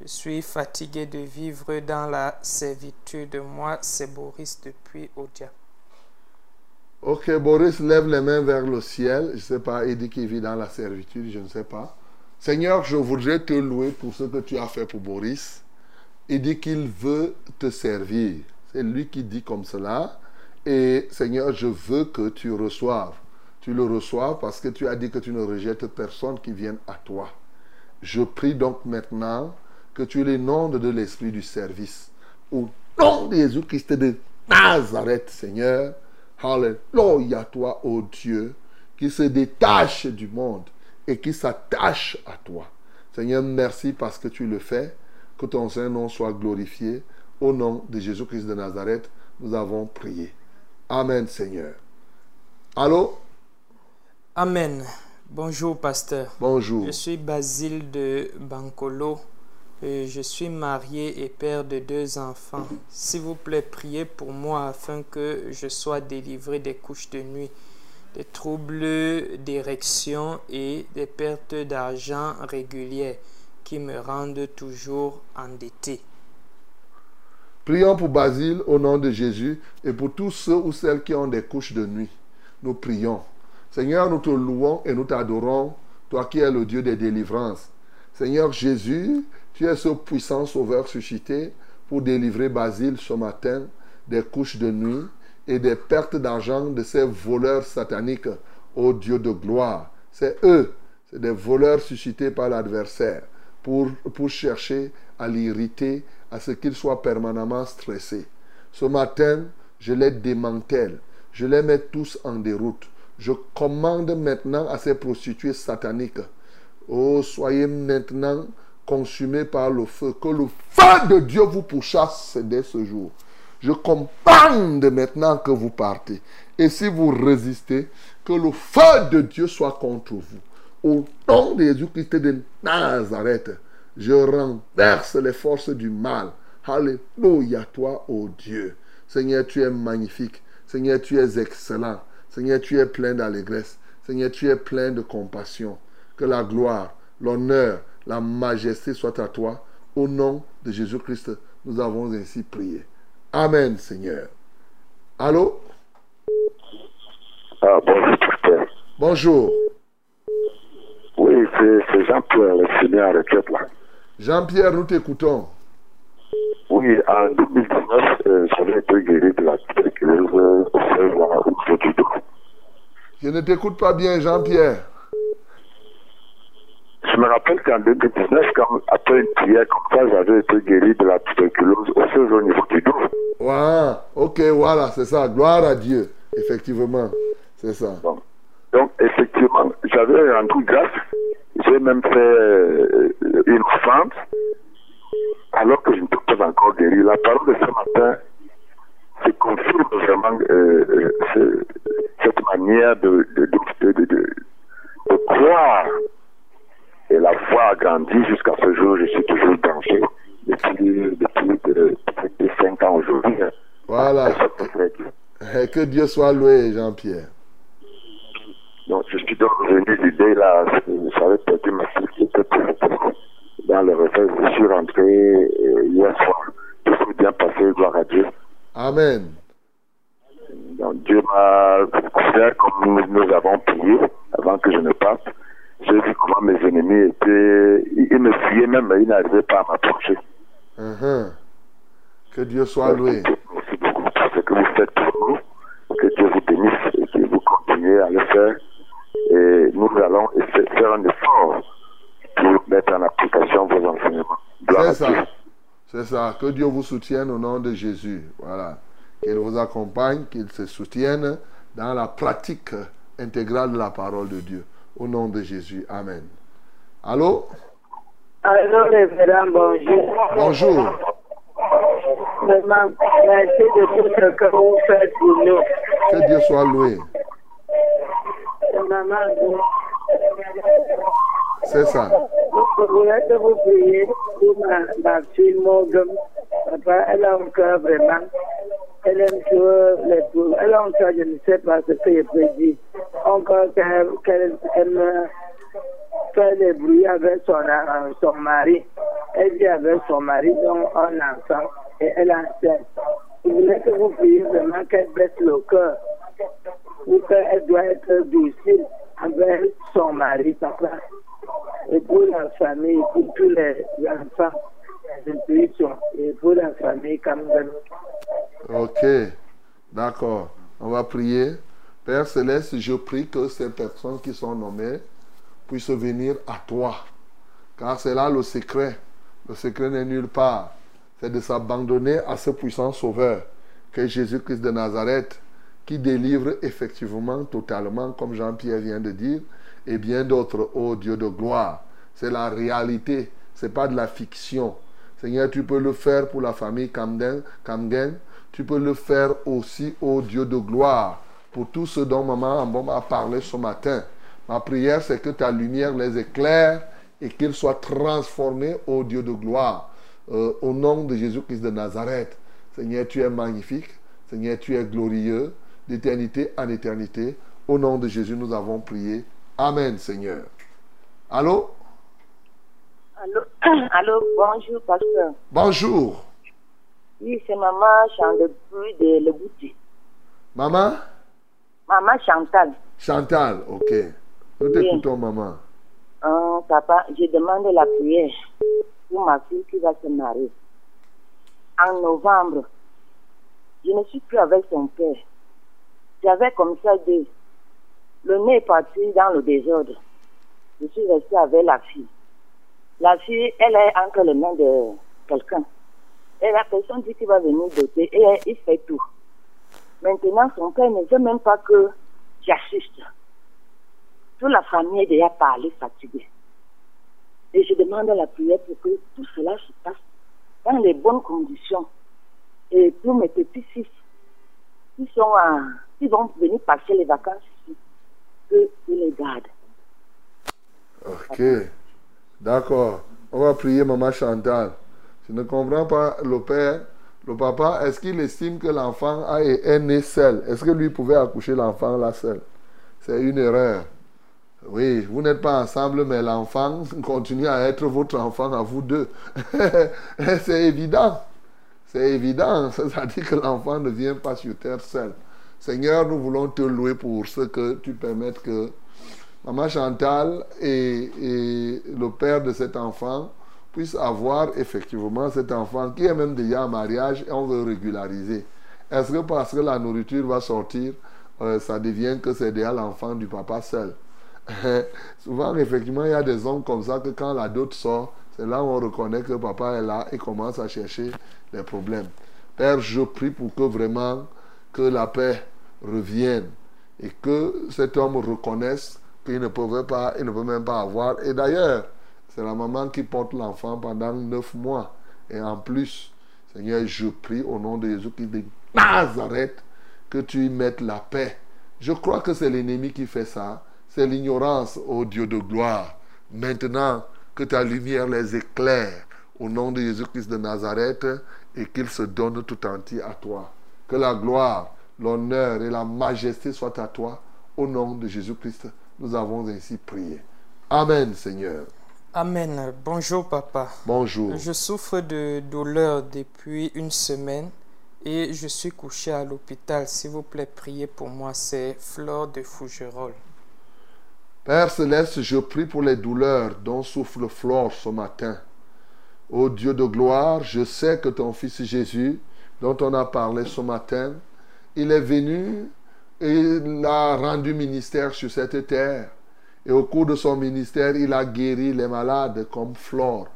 Je suis fatigué de vivre dans la servitude. Moi, c'est Boris depuis Odia. Ok, Boris lève les mains vers le ciel. Je ne sais pas, il dit qu'il vit dans la servitude, je ne sais pas. Seigneur, je voudrais te louer pour ce que tu as fait pour Boris. Il dit qu'il veut te servir. C'est lui qui dit comme cela. Et Seigneur, je veux que tu reçoives. Tu le reçois parce que tu as dit que tu ne rejettes personne qui vienne à toi. Je prie donc maintenant que tu l'inondes de l'esprit du service. Au nom de Jésus-Christ de Nazareth, Seigneur. Alléluia, toi, ô Dieu, qui se détache du monde et qui s'attache à toi. Seigneur, merci parce que tu le fais. Que ton Saint-Nom soit glorifié. Au nom de Jésus-Christ de Nazareth, nous avons prié. Amen, Seigneur. Allô? Amen. Bonjour, pasteur. Bonjour. Je suis Basile de Bancolo. Je suis marié et père de deux enfants. S'il vous plaît, priez pour moi afin que je sois délivré des couches de nuit, des troubles d'érection et des pertes d'argent régulières. qui me rendent toujours endetté. Prions pour Basile au nom de Jésus et pour tous ceux ou celles qui ont des couches de nuit. Nous prions. Seigneur, nous te louons et nous t'adorons, toi qui es le Dieu des délivrances. Seigneur Jésus, tu es ce puissant sauveur suscité pour délivrer Basile ce matin des couches de nuit et des pertes d'argent de ces voleurs sataniques, ô Dieu de gloire. C'est eux, c'est des voleurs suscités par l'adversaire pour, chercher à l'irriter, à ce qu'il soit permanemment stressé. Ce matin, je les démantèle, je les mets tous en déroute. Je commande maintenant à ces prostituées sataniques, oh, soyez maintenant consumés par le feu, que le feu de Dieu vous pourchasse dès ce jour. Je commande maintenant que vous partez. Et si vous résistez, que le feu de Dieu soit contre vous. Au nom de Jésus-Christ de Nazareth, je renverse les forces du mal. Alléluia, toi, ô Dieu. Seigneur, tu es magnifique. Seigneur, tu es excellent. Seigneur, tu es plein d'allégresse. Seigneur, tu es plein de compassion. Que la gloire, l'honneur, la majesté soient à toi. Au nom de Jésus-Christ, nous avons ainsi prié. Amen, Seigneur. Allô? Ah, bonjour, pasteur. Bonjour. Oui, c'est Jean-Pierre, le Seigneur requête, là. Jean-Pierre, nous t'écoutons. Oui, en 2019, euh, j'avais été guéri de la tuberculose euh, au sein du dos. Je ne t'écoute pas bien, Jean-Pierre. Je me rappelle qu'en 2019, quand, après une prière comme ça, j'avais été guéri de la tuberculose au sein au niveau du dos. Ouais, ok, voilà, c'est ça. Gloire à Dieu. Effectivement, c'est ça. Donc, effectivement, j'avais rendu grâce. J'ai même fait euh, une offrande, alors que je ne peux pas encore guéri. La parole de ce matin, c'est confirme vraiment euh, euh, ce- cette manière de, de, de, de, de- de croire. Et la foi a grandi jusqu'à ce jour. Je suis toujours branché depuis, depuis, euh, depuis 5 ans aujourd'hui. Voilà. Eh, Que Dieu soit loué, Jean-Pierre. Donc, je suis donc revenu l'idée là, j'avais perdu ma fille qui était dans le réveil. Je suis rentré euh, hier soir. Tout s'est bien passé, gloire à Dieu. Amen. Donc, Dieu m'a couvert comme nous avons prié avant que je ne parte. Mes ennemis étaient. Ils me fuyaient même, mais ils n'arrivaient pas à m'approcher. Mhm. Que Dieu soit loué. Merci beaucoup pour ce que vous faites pour nous. Que Dieu vous bénisse et que vous continuez à le faire. Et nous allons essayer de faire un effort pour mettre en application vos enseignements. C'est ça. C'est ça. Que Dieu vous soutienne au nom de Jésus. Voilà. Qu'il vous accompagne, qu'il se soutienne dans la pratique intégrale de la parole de Dieu. Au nom de Jésus. Amen. Allô? Allô, révérend, bonjour. Bonjour. Vraiment, merci de tout ce que vous faites pour nous. Que Dieu soit loué. Maman, C'est ça. que vous priez pour ma, fille Morgan. Papa, elle a cœur vraiment. Elle aime jouer les. Elle a cœur, je ne sais pas ce que je peux dire. Encore qu'elle aime faire des bruits avec son, euh, son mari. Elle vit avec son mari, donc un enfant, et elle enceinte. Je voulais que vous priez vraiment qu'elle baisse le cœur. Ou qu'elle doit être douce avec son mari, papa. Et pour la famille, pour tous les enfants, et pour la famille. Ok. D'accord. On va prier. Père Céleste, je prie que ces personnes qui sont nommées puissent venir à toi. Car c'est là le secret. Le secret n'est nulle part. C'est de s'abandonner à ce puissant sauveur que Jésus-Christ de Nazareth, qui délivre effectivement, totalement, comme Jean-Pierre vient de dire, et bien d'autres, ô Dieu de gloire. C'est la réalité, c'est pas de la fiction. Seigneur, tu peux le faire pour la famille Camden, Camden. Tu peux le faire aussi, ô Dieu de gloire, pour tout ce dont Maman Ambom a parlé ce matin. Ma prière, c'est que ta lumière les éclaire et qu'ils soient transformés, ô Dieu de gloire. Euh, au nom de Jésus-Christ de Nazareth. Seigneur, tu es magnifique. Seigneur, tu es glorieux d'éternité en éternité. Au nom de Jésus, nous avons prié. Amen, Seigneur. Allô? Allô? Allô, bonjour, pasteur. Bonjour. Oui, c'est maman Chantal de Le Bouti. Maman? Maman Chantal. Chantal, ok. Nous t'écoutons, maman. Hein, papa, je demande la prière pour ma fille qui va se marier. En novembre, je ne suis plus avec son père. J'avais comme ça deux. Le nez est parti dans le désordre. Je suis restée avec la fille. La fille, elle est entre les mains de quelqu'un. Et la personne dit qu'il va venir doter et il fait tout. Maintenant, son père ne veut même pas que j'assiste. Toute la famille est déjà parlé, fatiguée. Et je demande la prière pour que tout cela se passe dans les bonnes conditions. Et pour mes petits-fils qui sont à, qui vont venir passer les vacances je les garde. Ok. D'accord. On va prier maman Chantal. Je ne comprends pas le père, le papa. Est-ce qu'il estime que l'enfant est né seul? Est-ce que lui pouvait accoucher l'enfant là seul? C'est une erreur. Oui, vous n'êtes pas ensemble, mais l'enfant continue à être votre enfant à vous deux. C'est évident. C'est évident. Dit que l'enfant ne vient pas sur terre seul. Seigneur, nous voulons te louer pour ce que tu permettes que Maman Chantal et, le père de cet enfant puissent avoir effectivement cet enfant qui est même déjà en mariage et on veut régulariser. Est-ce que parce que la nourriture va sortir, euh, ça devient que c'est déjà l'enfant du papa seul? Souvent, effectivement, il y a des hommes comme ça que quand la dot sort, c'est là où on reconnaît que papa est là et commence à chercher les problèmes. Père, je prie pour que vraiment que la paix revienne et que cet homme reconnaisse qu'il ne pouvait pas, il ne peut même pas avoir. Et d'ailleurs, c'est la maman qui porte l'enfant pendant neuf mois. Et en plus, Seigneur, je prie au nom de Jésus qui de Nazareth que tu y mettes la paix. Je crois que c'est l'ennemi qui fait ça. C'est l'ignorance, ô Dieu de gloire. Maintenant, que ta lumière les éclaire au nom de Jésus-Christ de Nazareth et qu'il se donne tout entier à toi. Que la gloire, l'honneur et la majesté soient à toi. Au nom de Jésus-Christ, nous avons ainsi prié. Amen, Seigneur. Amen. Bonjour papa. Bonjour. Je souffre de douleur depuis une semaine et je suis couché à l'hôpital. S'il vous plaît, priez pour moi. C'est Flore de Fougerolles. Père céleste, je prie pour les douleurs dont souffre Flore ce matin. Ô Dieu de gloire, je sais que ton Fils Jésus, dont on a parlé ce matin, il est venu et il a rendu ministère sur cette terre. Et au cours de son ministère, il a guéri les malades comme Flore.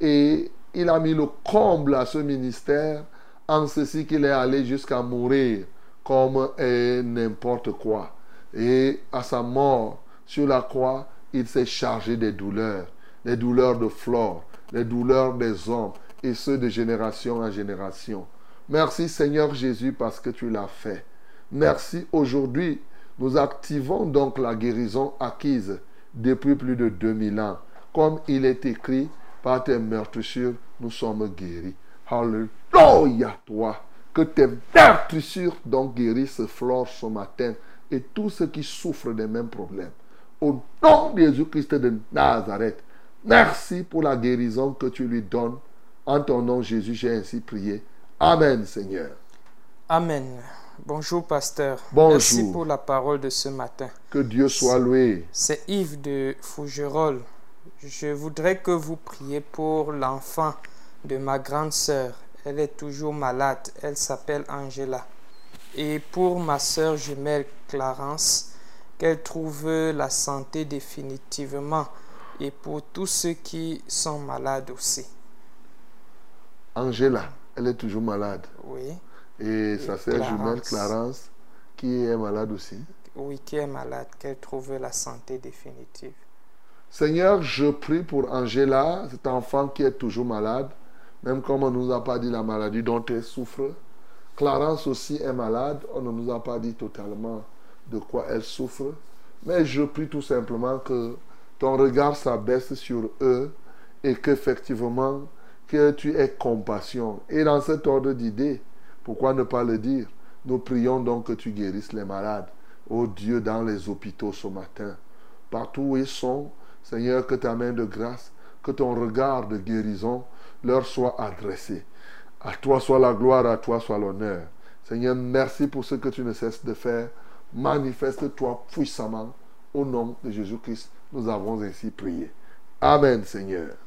Et il a mis le comble à ce ministère en ceci qu'il est allé jusqu'à mourir comme n'importe quoi. Et à sa mort sur la croix, il s'est chargé des douleurs, les douleurs de Flore, les douleurs des hommes et ceux de génération en génération. Merci Seigneur Jésus parce que tu l'as fait. Merci aujourd'hui. Nous activons donc la guérison acquise depuis plus de 2000 ans. Comme il est écrit, par tes meurtrissures, nous sommes guéris. Alléluia toi. Que tes meurtrissures donc guérissent Flore ce matin et tous ceux qui souffrent des mêmes problèmes. Au nom de Jésus-Christ de Nazareth, merci pour la guérison que tu lui donnes. En ton nom, Jésus, j'ai ainsi prié. Amen, Seigneur. Amen. Bonjour pasteur. Bonjour. Merci pour la parole de ce matin. Que Dieu soit loué. C'est Yves de Fougerolles. Je voudrais que vous priez pour l'enfant de ma grande sœur. Elle est toujours malade. Elle s'appelle Angela. Et pour ma sœur jumelle Clarence, qu'elle trouve la santé définitivement. Et pour tous ceux qui sont malades aussi. Angela, elle est toujours malade. Oui. Et sa sœur jumelle Clarence, qui est malade aussi. Oui, qui est malade, qu'elle trouve la santé définitive. Seigneur, je prie pour Angela, cet enfant qui est toujours malade, même comme on ne nous a pas dit la maladie dont elle souffre. Clarence aussi est malade, on ne nous a pas dit totalement de quoi elle souffre. Mais je prie tout simplement que ton regard s'abaisse sur eux et qu'effectivement, que tu aies compassion. Et dans cet ordre d'idées, pourquoi ne pas le dire? Nous prions donc que tu guérisses les malades. Ô Dieu, dans les hôpitaux ce matin, partout où ils sont, Seigneur, que ta main de grâce que ton regard de guérison leur soit adressé. À toi soit la gloire, à toi soit l'honneur. Seigneur, merci pour ce que tu ne cesses de faire. Manifeste-toi puissamment. Au nom de Jésus-Christ, nous avons ainsi prié. Amen, Seigneur.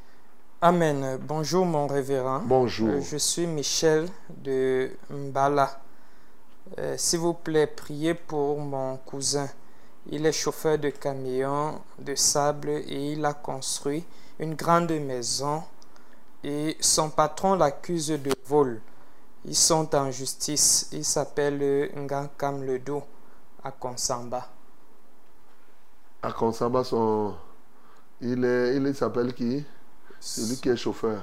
Amen. Bonjour mon révérend. Bonjour. Euh, Je suis Michel de Mbala. Euh, S'il vous plaît, priez pour mon cousin. Il est chauffeur de camion de sable et il a construit une grande maison et son patron l'accuse de vol. Ils sont en justice. Il s'appelle Ngankam Ledo à Konsamba. À Konsamba, son... il, est, il s'appelle qui? Celui qui est chauffeur.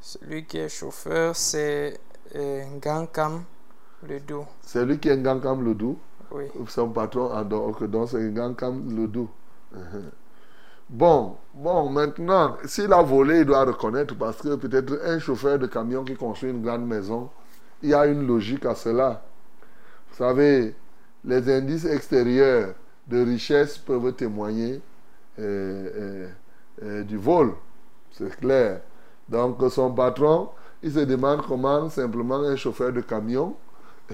Celui qui est chauffeur, c'est euh, Ngankam Ledo. C'est lui qui est Ngankam Ledou. Oui. Son patron que donc c'est Ngankam Ledou. Mhm. Bon, bon, maintenant, s'il a volé, il doit reconnaître parce que peut-être un chauffeur de camion qui construit une grande maison, il y a une logique à cela. Vous savez, les indices extérieurs de richesse peuvent témoigner euh, euh, euh, du vol, c'est clair. Donc son patron, il se demande comment simplement un chauffeur de camion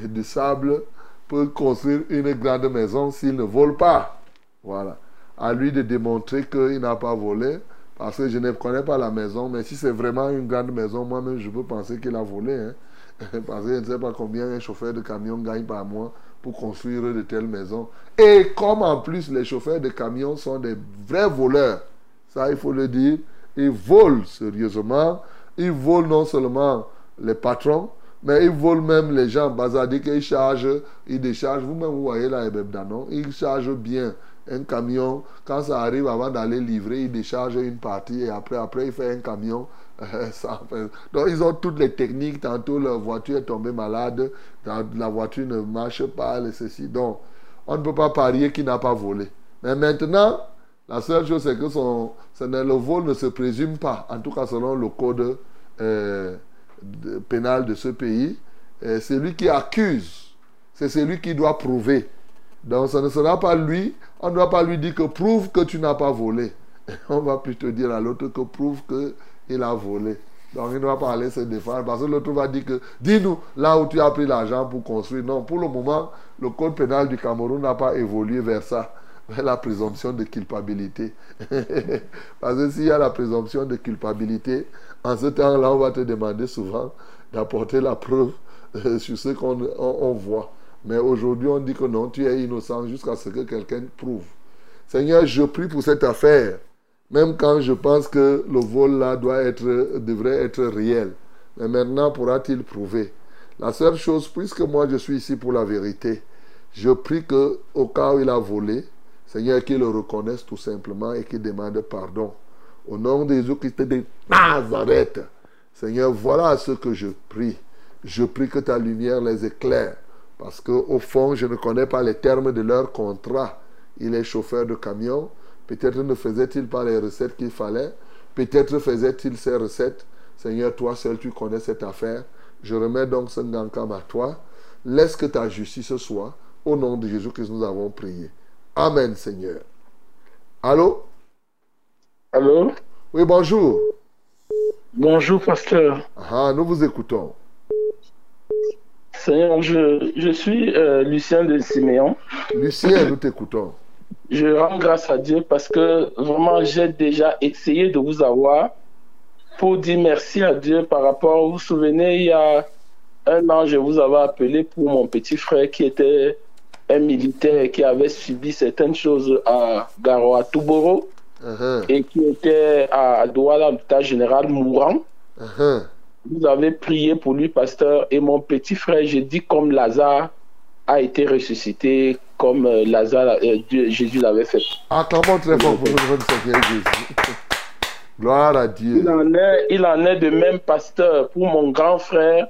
et de sable peut construire une grande maison s'il ne vole pas. Voilà. À lui de démontrer qu'il n'a pas volé, parce que je ne connais pas la maison, mais si c'est vraiment une grande maison, moi-même je peux penser qu'il a volé. hein. Parce que je ne sais pas combien un chauffeur de camion gagne par mois pour construire de telles maisons. Et comme en plus les chauffeurs de camions sont des vrais voleurs, ça il faut le dire, ils volent sérieusement, ils volent non seulement les patrons, mais ils volent même les gens. Bazadi, qu'ils chargent, ils déchargent. Vous-même, vous voyez là, Ebeb Danon, ils chargent bien un camion. Quand ça arrive, avant d'aller livrer, ils déchargent une partie et après, après, il fait un camion. Donc, ils ont toutes les techniques. Tantôt, leur voiture est tombée malade. La voiture ne marche pas, et ceci. Donc, on ne peut pas parier qu'il n'a pas volé. Mais maintenant, la seule chose, c'est que son, le vol ne se présume pas, en tout cas selon le code euh, pénal de ce pays. C'est lui qui accuse, c'est celui qui doit prouver. Donc ce ne sera pas lui, on ne doit pas lui dire que prouve que tu n'as pas volé. On va plutôt dire à l'autre que prouve qu'il a volé. Donc il ne va pas aller se défendre parce que l'autre va dire que dis-nous là où tu as pris l'argent pour construire. Non, pour le moment, le code pénal du Cameroun n'a pas évolué vers ça, la présomption de culpabilité. parce que s'il y a la présomption de culpabilité, en ce temps-là, on va te demander souvent d'apporter la preuve euh, sur ce qu'on on- on voit. Mais aujourd'hui, on dit que non, tu es innocent jusqu'à ce que quelqu'un prouve. Seigneur, je prie pour cette affaire. Même quand je pense que le vol là être, devrait être réel. Mais maintenant, pourra-t-il prouver? La seule chose, puisque moi je suis ici pour la vérité, je prie que au cas où il a volé, Seigneur, qu'il le reconnaisse tout simplement et qu'il demande pardon. Au nom de Jésus-Christ de Nazareth, Seigneur, voilà ce que je prie. Je prie que ta lumière les éclaire. Parce qu'au fond, je ne connais pas les termes de leur contrat. Il est chauffeur de camion. Peut-être ne faisait-il pas les recettes qu'il fallait. Peut-être faisait-il ces recettes. Seigneur, toi seul, tu connais cette affaire. Je remets donc ce Ngankam à toi. Laisse que ta justice soit. Au nom de Jésus que nous avons prié. Amen, Seigneur. Allô? Allô? Oui, bonjour. Bonjour, pasteur. Ah, nous vous écoutons. Seigneur, je, je suis euh, Lucien de Siméon. Lucien, nous t'écoutons. Je rends grâce à Dieu parce que vraiment, j'ai déjà essayé de vous avoir pour dire merci à Dieu par rapport, vous vous souvenez, il y a un an, je vous avais appelé pour mon petit frère qui était un militaire qui avait subi certaines choses à Garo, à Touboro, et qui était à Douala, l'hôpital général, mourant. Vous avez prié pour lui, pasteur, et mon petit frère, j'ai dit comme Lazare a été ressuscité, comme euh, Lazare, euh, Dieu- Jésus l'avait fait. Acclamons très fort pour Seigneur Jésus. Gloire à Dieu. Il en, est, il en est de même, pasteur, pour mon grand frère.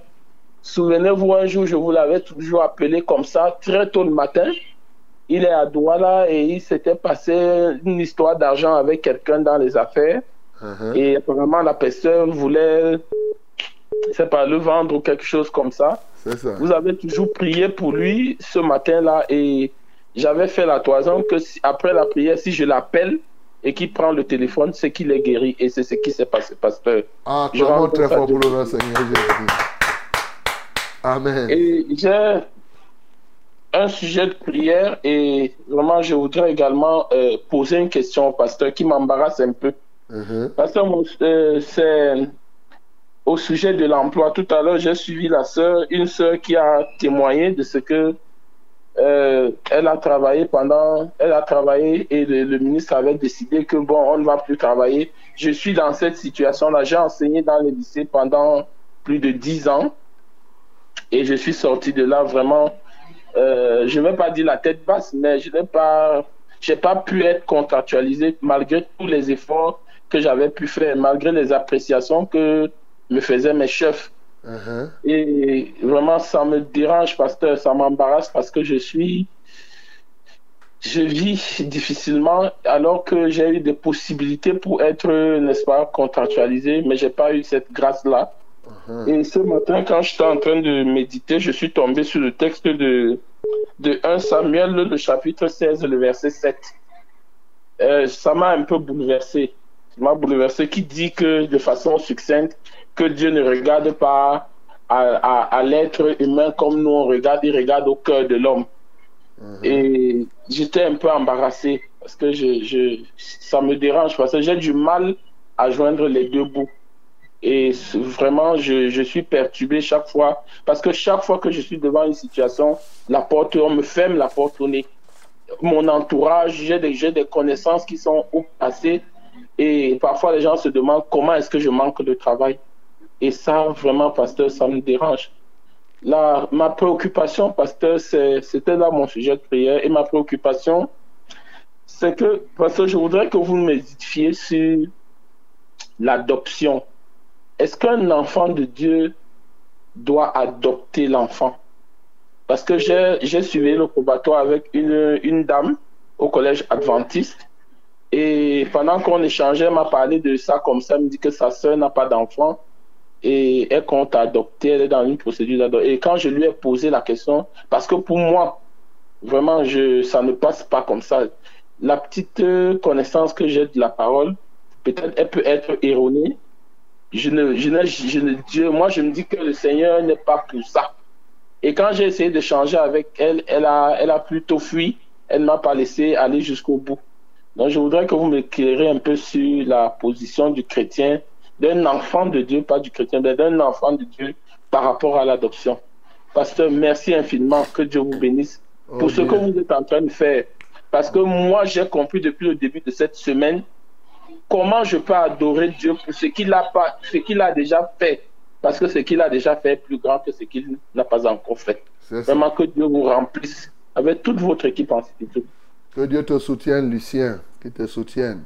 Souvenez-vous, un jour, je vous l'avais toujours appelé comme ça, très tôt le matin. Il est à Douala et il s'était passé une histoire d'argent avec quelqu'un dans les affaires. Et apparemment, la personne voulait, je sais pas, le vendre ou quelque chose comme ça. C'est ça. Vous avez toujours prié pour lui ce matin-là et j'avais fait la toison que si- après la prière, si je l'appelle et qui prend le téléphone, c'est qu'il est guéri. Et c'est ce qui s'est passé, pasteur. Ah, Je très fort pour le Seigneur Jésus. Amen. Et j'ai un sujet de prière et vraiment je voudrais également euh, poser une question au pasteur qui m'embarrasse un peu. Mhm. Pasteur, euh, c'est au sujet de l'emploi. Tout à l'heure, j'ai suivi la sœur, une sœur qui a témoigné de ce que euh, elle a travaillé pendant, elle a travaillé et le, le ministre avait décidé que bon, on ne va plus travailler. Je suis dans cette situation-là. J'ai enseigné dans le lycée pendant plus de dix ans et je suis sorti de là vraiment. euh, je ne vais pas dire la tête basse, mais je n'ai pas, j'ai pas pu être contractualisé malgré tous les efforts que j'avais pu faire, malgré les appréciations que me faisaient mes chefs. Mhm. Et vraiment, ça me dérange, pasteur, ça m'embarrasse parce que je suis. Je vis difficilement alors que j'ai eu des possibilités pour être, n'est-ce pas, contractualisé, mais j'ai pas eu cette grâce-là. Et ce matin, quand j'étais en train de méditer, je suis tombé sur le texte de, de 1 Samuel, le chapitre 16, le verset 7. Euh, ça m'a un peu bouleversé. Ça m'a bouleversé qui dit que de façon succincte, que Dieu ne regarde pas à, à, à l'être humain comme nous on regarde, il regarde au cœur de l'homme. Et j'étais un peu embarrassé parce que je, je, ça me dérange parce que j'ai du mal à joindre les deux bouts. Et vraiment, je, suis perturbé chaque fois parce que chaque fois que je suis devant une situation, la porte, on me ferme la porte au nez. Mon entourage, j'ai des, connaissances qui sont haut passées et parfois les gens se demandent comment est-ce que je manque de travail. Et ça, vraiment, pasteur, ça me dérange. Ma préoccupation, pasteur, c'était là mon sujet de prière. Et ma préoccupation, c'est que, parce que je voudrais que vous méditiez sur l'adoption. Est-ce qu'un enfant de Dieu doit adopter l'enfant? Parce que j'ai suivi le probatoire avec une, dame au collège adventiste. Et pendant qu'on échangeait, elle m'a parlé de ça comme ça. Elle me dit que sa soeur n'a pas d'enfant et elle compte adopter. Elle est dans une procédure d'adoption. Et quand je lui ai posé la question, parce que pour moi, vraiment, ça ne passe pas comme ça. La petite connaissance que j'ai de la parole, peut-être elle peut être erronée. Je ne, je ne, je ne- Dieu, moi, je me dis que le Seigneur n'est pas pour ça. Et quand j'ai essayé de changer avec elle, elle a, elle a plutôt fui. Elle ne m'a pas laissé aller jusqu'au bout. Donc, je voudrais que vous m'éclairez un peu sur la position du chrétien, d'un enfant de Dieu, pas du chrétien, mais d'un enfant de Dieu par rapport à l'adoption. Pasteur, merci infiniment. Que Dieu vous bénisse pour ce Ok. que vous êtes en train de faire. Parce que moi, j'ai compris depuis le début de cette semaine comment je peux adorer Dieu pour ce qu'il a, pas, ce qu'il a déjà fait? Parce que ce qu'il a déjà fait est plus grand que ce qu'il n'a pas encore fait. Vraiment que Dieu vous remplisse avec toute votre équipe en sécurité. Que Dieu te soutienne, Lucien, qu'il te soutienne.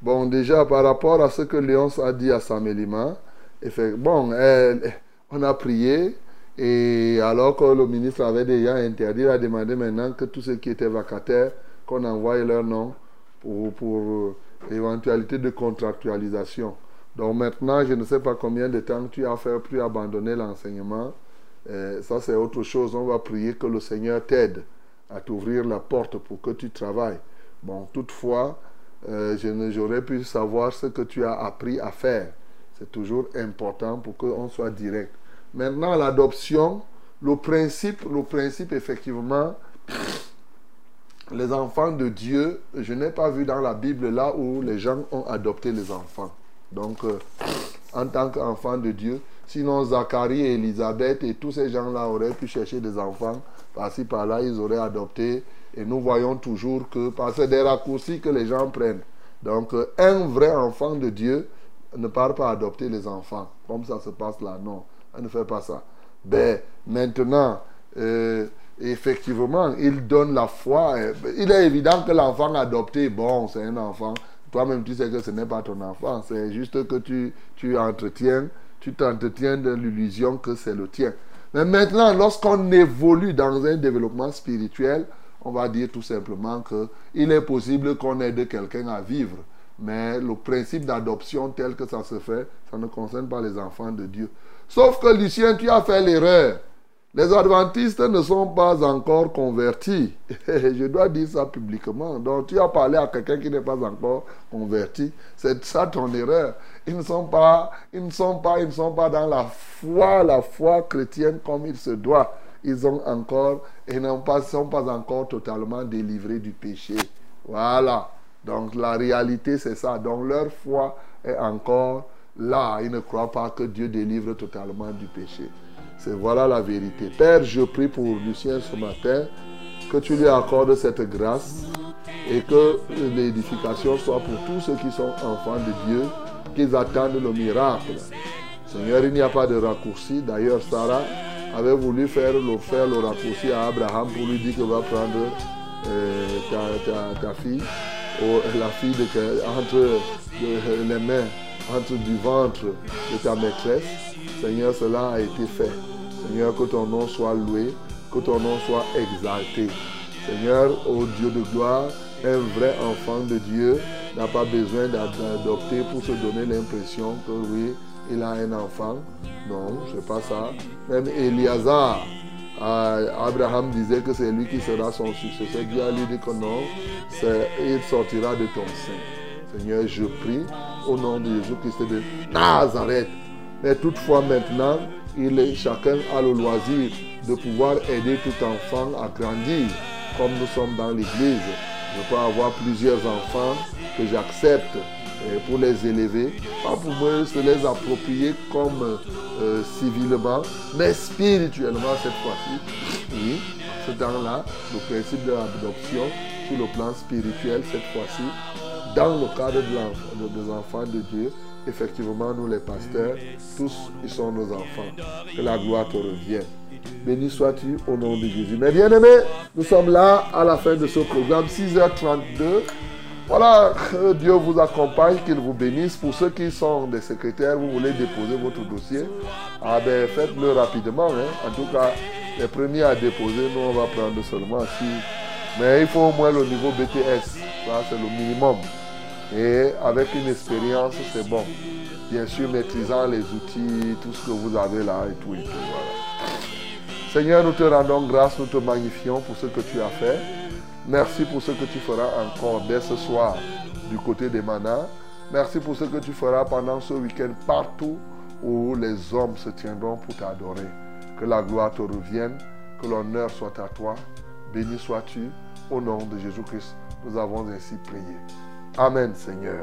Bon, déjà, par rapport à ce que Léonce a dit à Samélima, bon, elle- on a prié, et alors que le ministre avait déjà interdit, il a demandé maintenant que tous ceux qui étaient vacataires, qu'on envoie leur nom pour, pour éventualité de contractualisation. Donc maintenant, je ne sais pas combien de temps tu as fait pour abandonner l'enseignement. Euh, ça, c'est autre chose. On va prier que le Seigneur t'aide à t'ouvrir la porte pour que tu travailles. Bon, toutefois, euh, je ne- j'aurais pu savoir ce que tu as appris à faire. C'est toujours important pour qu'on soit direct. Maintenant, l'adoption, le principe, le principe, effectivement, les enfants de Dieu, je n'ai pas vu dans la Bible là où les gens ont adopté les enfants. Donc, euh, en tant qu'enfants de Dieu, sinon Zacharie et Élisabeth et tous ces gens-là auraient pu chercher des enfants, par-ci par-là, ils auraient adopté. Et nous voyons toujours que, parce que des raccourcis que les gens prennent. Donc, euh, un vrai enfant de Dieu ne part pas adopter les enfants, comme ça se passe là. Non, on ne fait pas ça. Ben, maintenant, euh, effectivement, il donne la foi. Euh, Il est évident que l'enfant adopté, bon, c'est un enfant. Toi-même, tu sais que ce n'est pas ton enfant. C'est juste que tu, tu entretiens, tu t'entretiens de l'illusion que c'est le tien. Mais maintenant, lorsqu'on évolue dans un développement spirituel, on va dire tout simplement que il est possible qu'on aide quelqu'un à vivre. Mais le principe d'adoption tel que ça se fait, ça ne concerne pas les enfants de Dieu. Sauf que Lucien, tu as fait l'erreur. Les adventistes ne sont pas encore convertis. Je dois dire ça publiquement. Donc tu as parlé à quelqu'un qui n'est pas encore converti. C'est ça ton erreur. Ils ne sont pas, ils ne sont pas, ils ne sont pas dans la foi, la foi chrétienne comme il se doit. Ils ont encore, et ne sont pas encore totalement délivrés du péché. Voilà. Donc la réalité c'est ça. Donc leur foi est encore là. Ils ne croient pas que Dieu délivre totalement du péché. C'est voilà la vérité. Père, je prie pour Lucien ce matin, que tu lui accordes cette grâce et que l'édification soit pour tous ceux qui sont enfants de Dieu, qu'ils attendent le miracle. Seigneur, il n'y a pas de raccourci. D'ailleurs, Sarah avait voulu faire le, le raccourci à Abraham pour lui dire qu'il va prendre euh, ta, fille, la fille entre les mains, entre du ventre de ta maîtresse. Seigneur, cela a été fait. Seigneur, que ton nom soit loué, que ton nom soit exalté. Seigneur, ô Dieu de gloire, un vrai enfant de Dieu n'a pas besoin d'ad- d'adopter pour se donner l'impression que oui, il a un enfant. Non, c'est pas ça. Même Eliazar, Abraham disait que c'est lui qui sera son successeur. Dieu a lui dit que non, il sortira de ton sein. Seigneur, je prie au nom de Jésus-Christ de Nazareth. Mais toutefois maintenant, chacun a le loisir de pouvoir aider tout enfant à grandir, comme nous sommes dans l'Église. Je peux avoir plusieurs enfants que j'accepte euh, pour les élever, pas pour me se les approprier comme euh, civilement, mais spirituellement cette fois-ci. Oui, ce temps-là, le principe de l'adoption sur le plan spirituel cette fois-ci, dans le cadre de l'enf- de- des enfants de Dieu, effectivement, nous les pasteurs, tous, ils sont nos enfants. Que la gloire te revienne. Béni sois-tu au nom de Jésus. Mes bien-aimés, nous sommes là à la fin de ce programme, 6h32. Voilà, que Dieu vous accompagne, qu'il vous bénisse. Pour ceux qui sont des secrétaires, vous voulez déposer votre dossier, ah ben faites-le rapidement. hein. En tout cas, les premiers à déposer, nous on va prendre seulement si. Mais il faut au moins le niveau BTS. Ça, c'est le minimum. Et avec une expérience, c'est bon. Bien sûr, maîtrisant les outils, tout ce que vous avez là et tout et tout. Seigneur, nous te rendons grâce, nous te magnifions pour ce que tu as fait. Merci pour ce que tu feras encore dès ce soir du côté des manas. Merci pour ce que tu feras pendant ce week-end partout où les hommes se tiendront pour t'adorer. Que la gloire te revienne, que l'honneur soit à toi. Béni sois-tu. Au nom de Jésus-Christ, nous avons ainsi prié. Amen, Seigneur.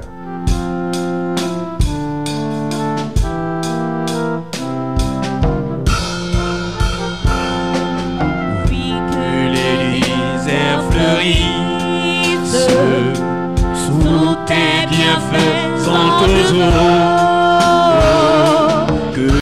Que les déserts fleurissent sous tes bienfaisants eaux.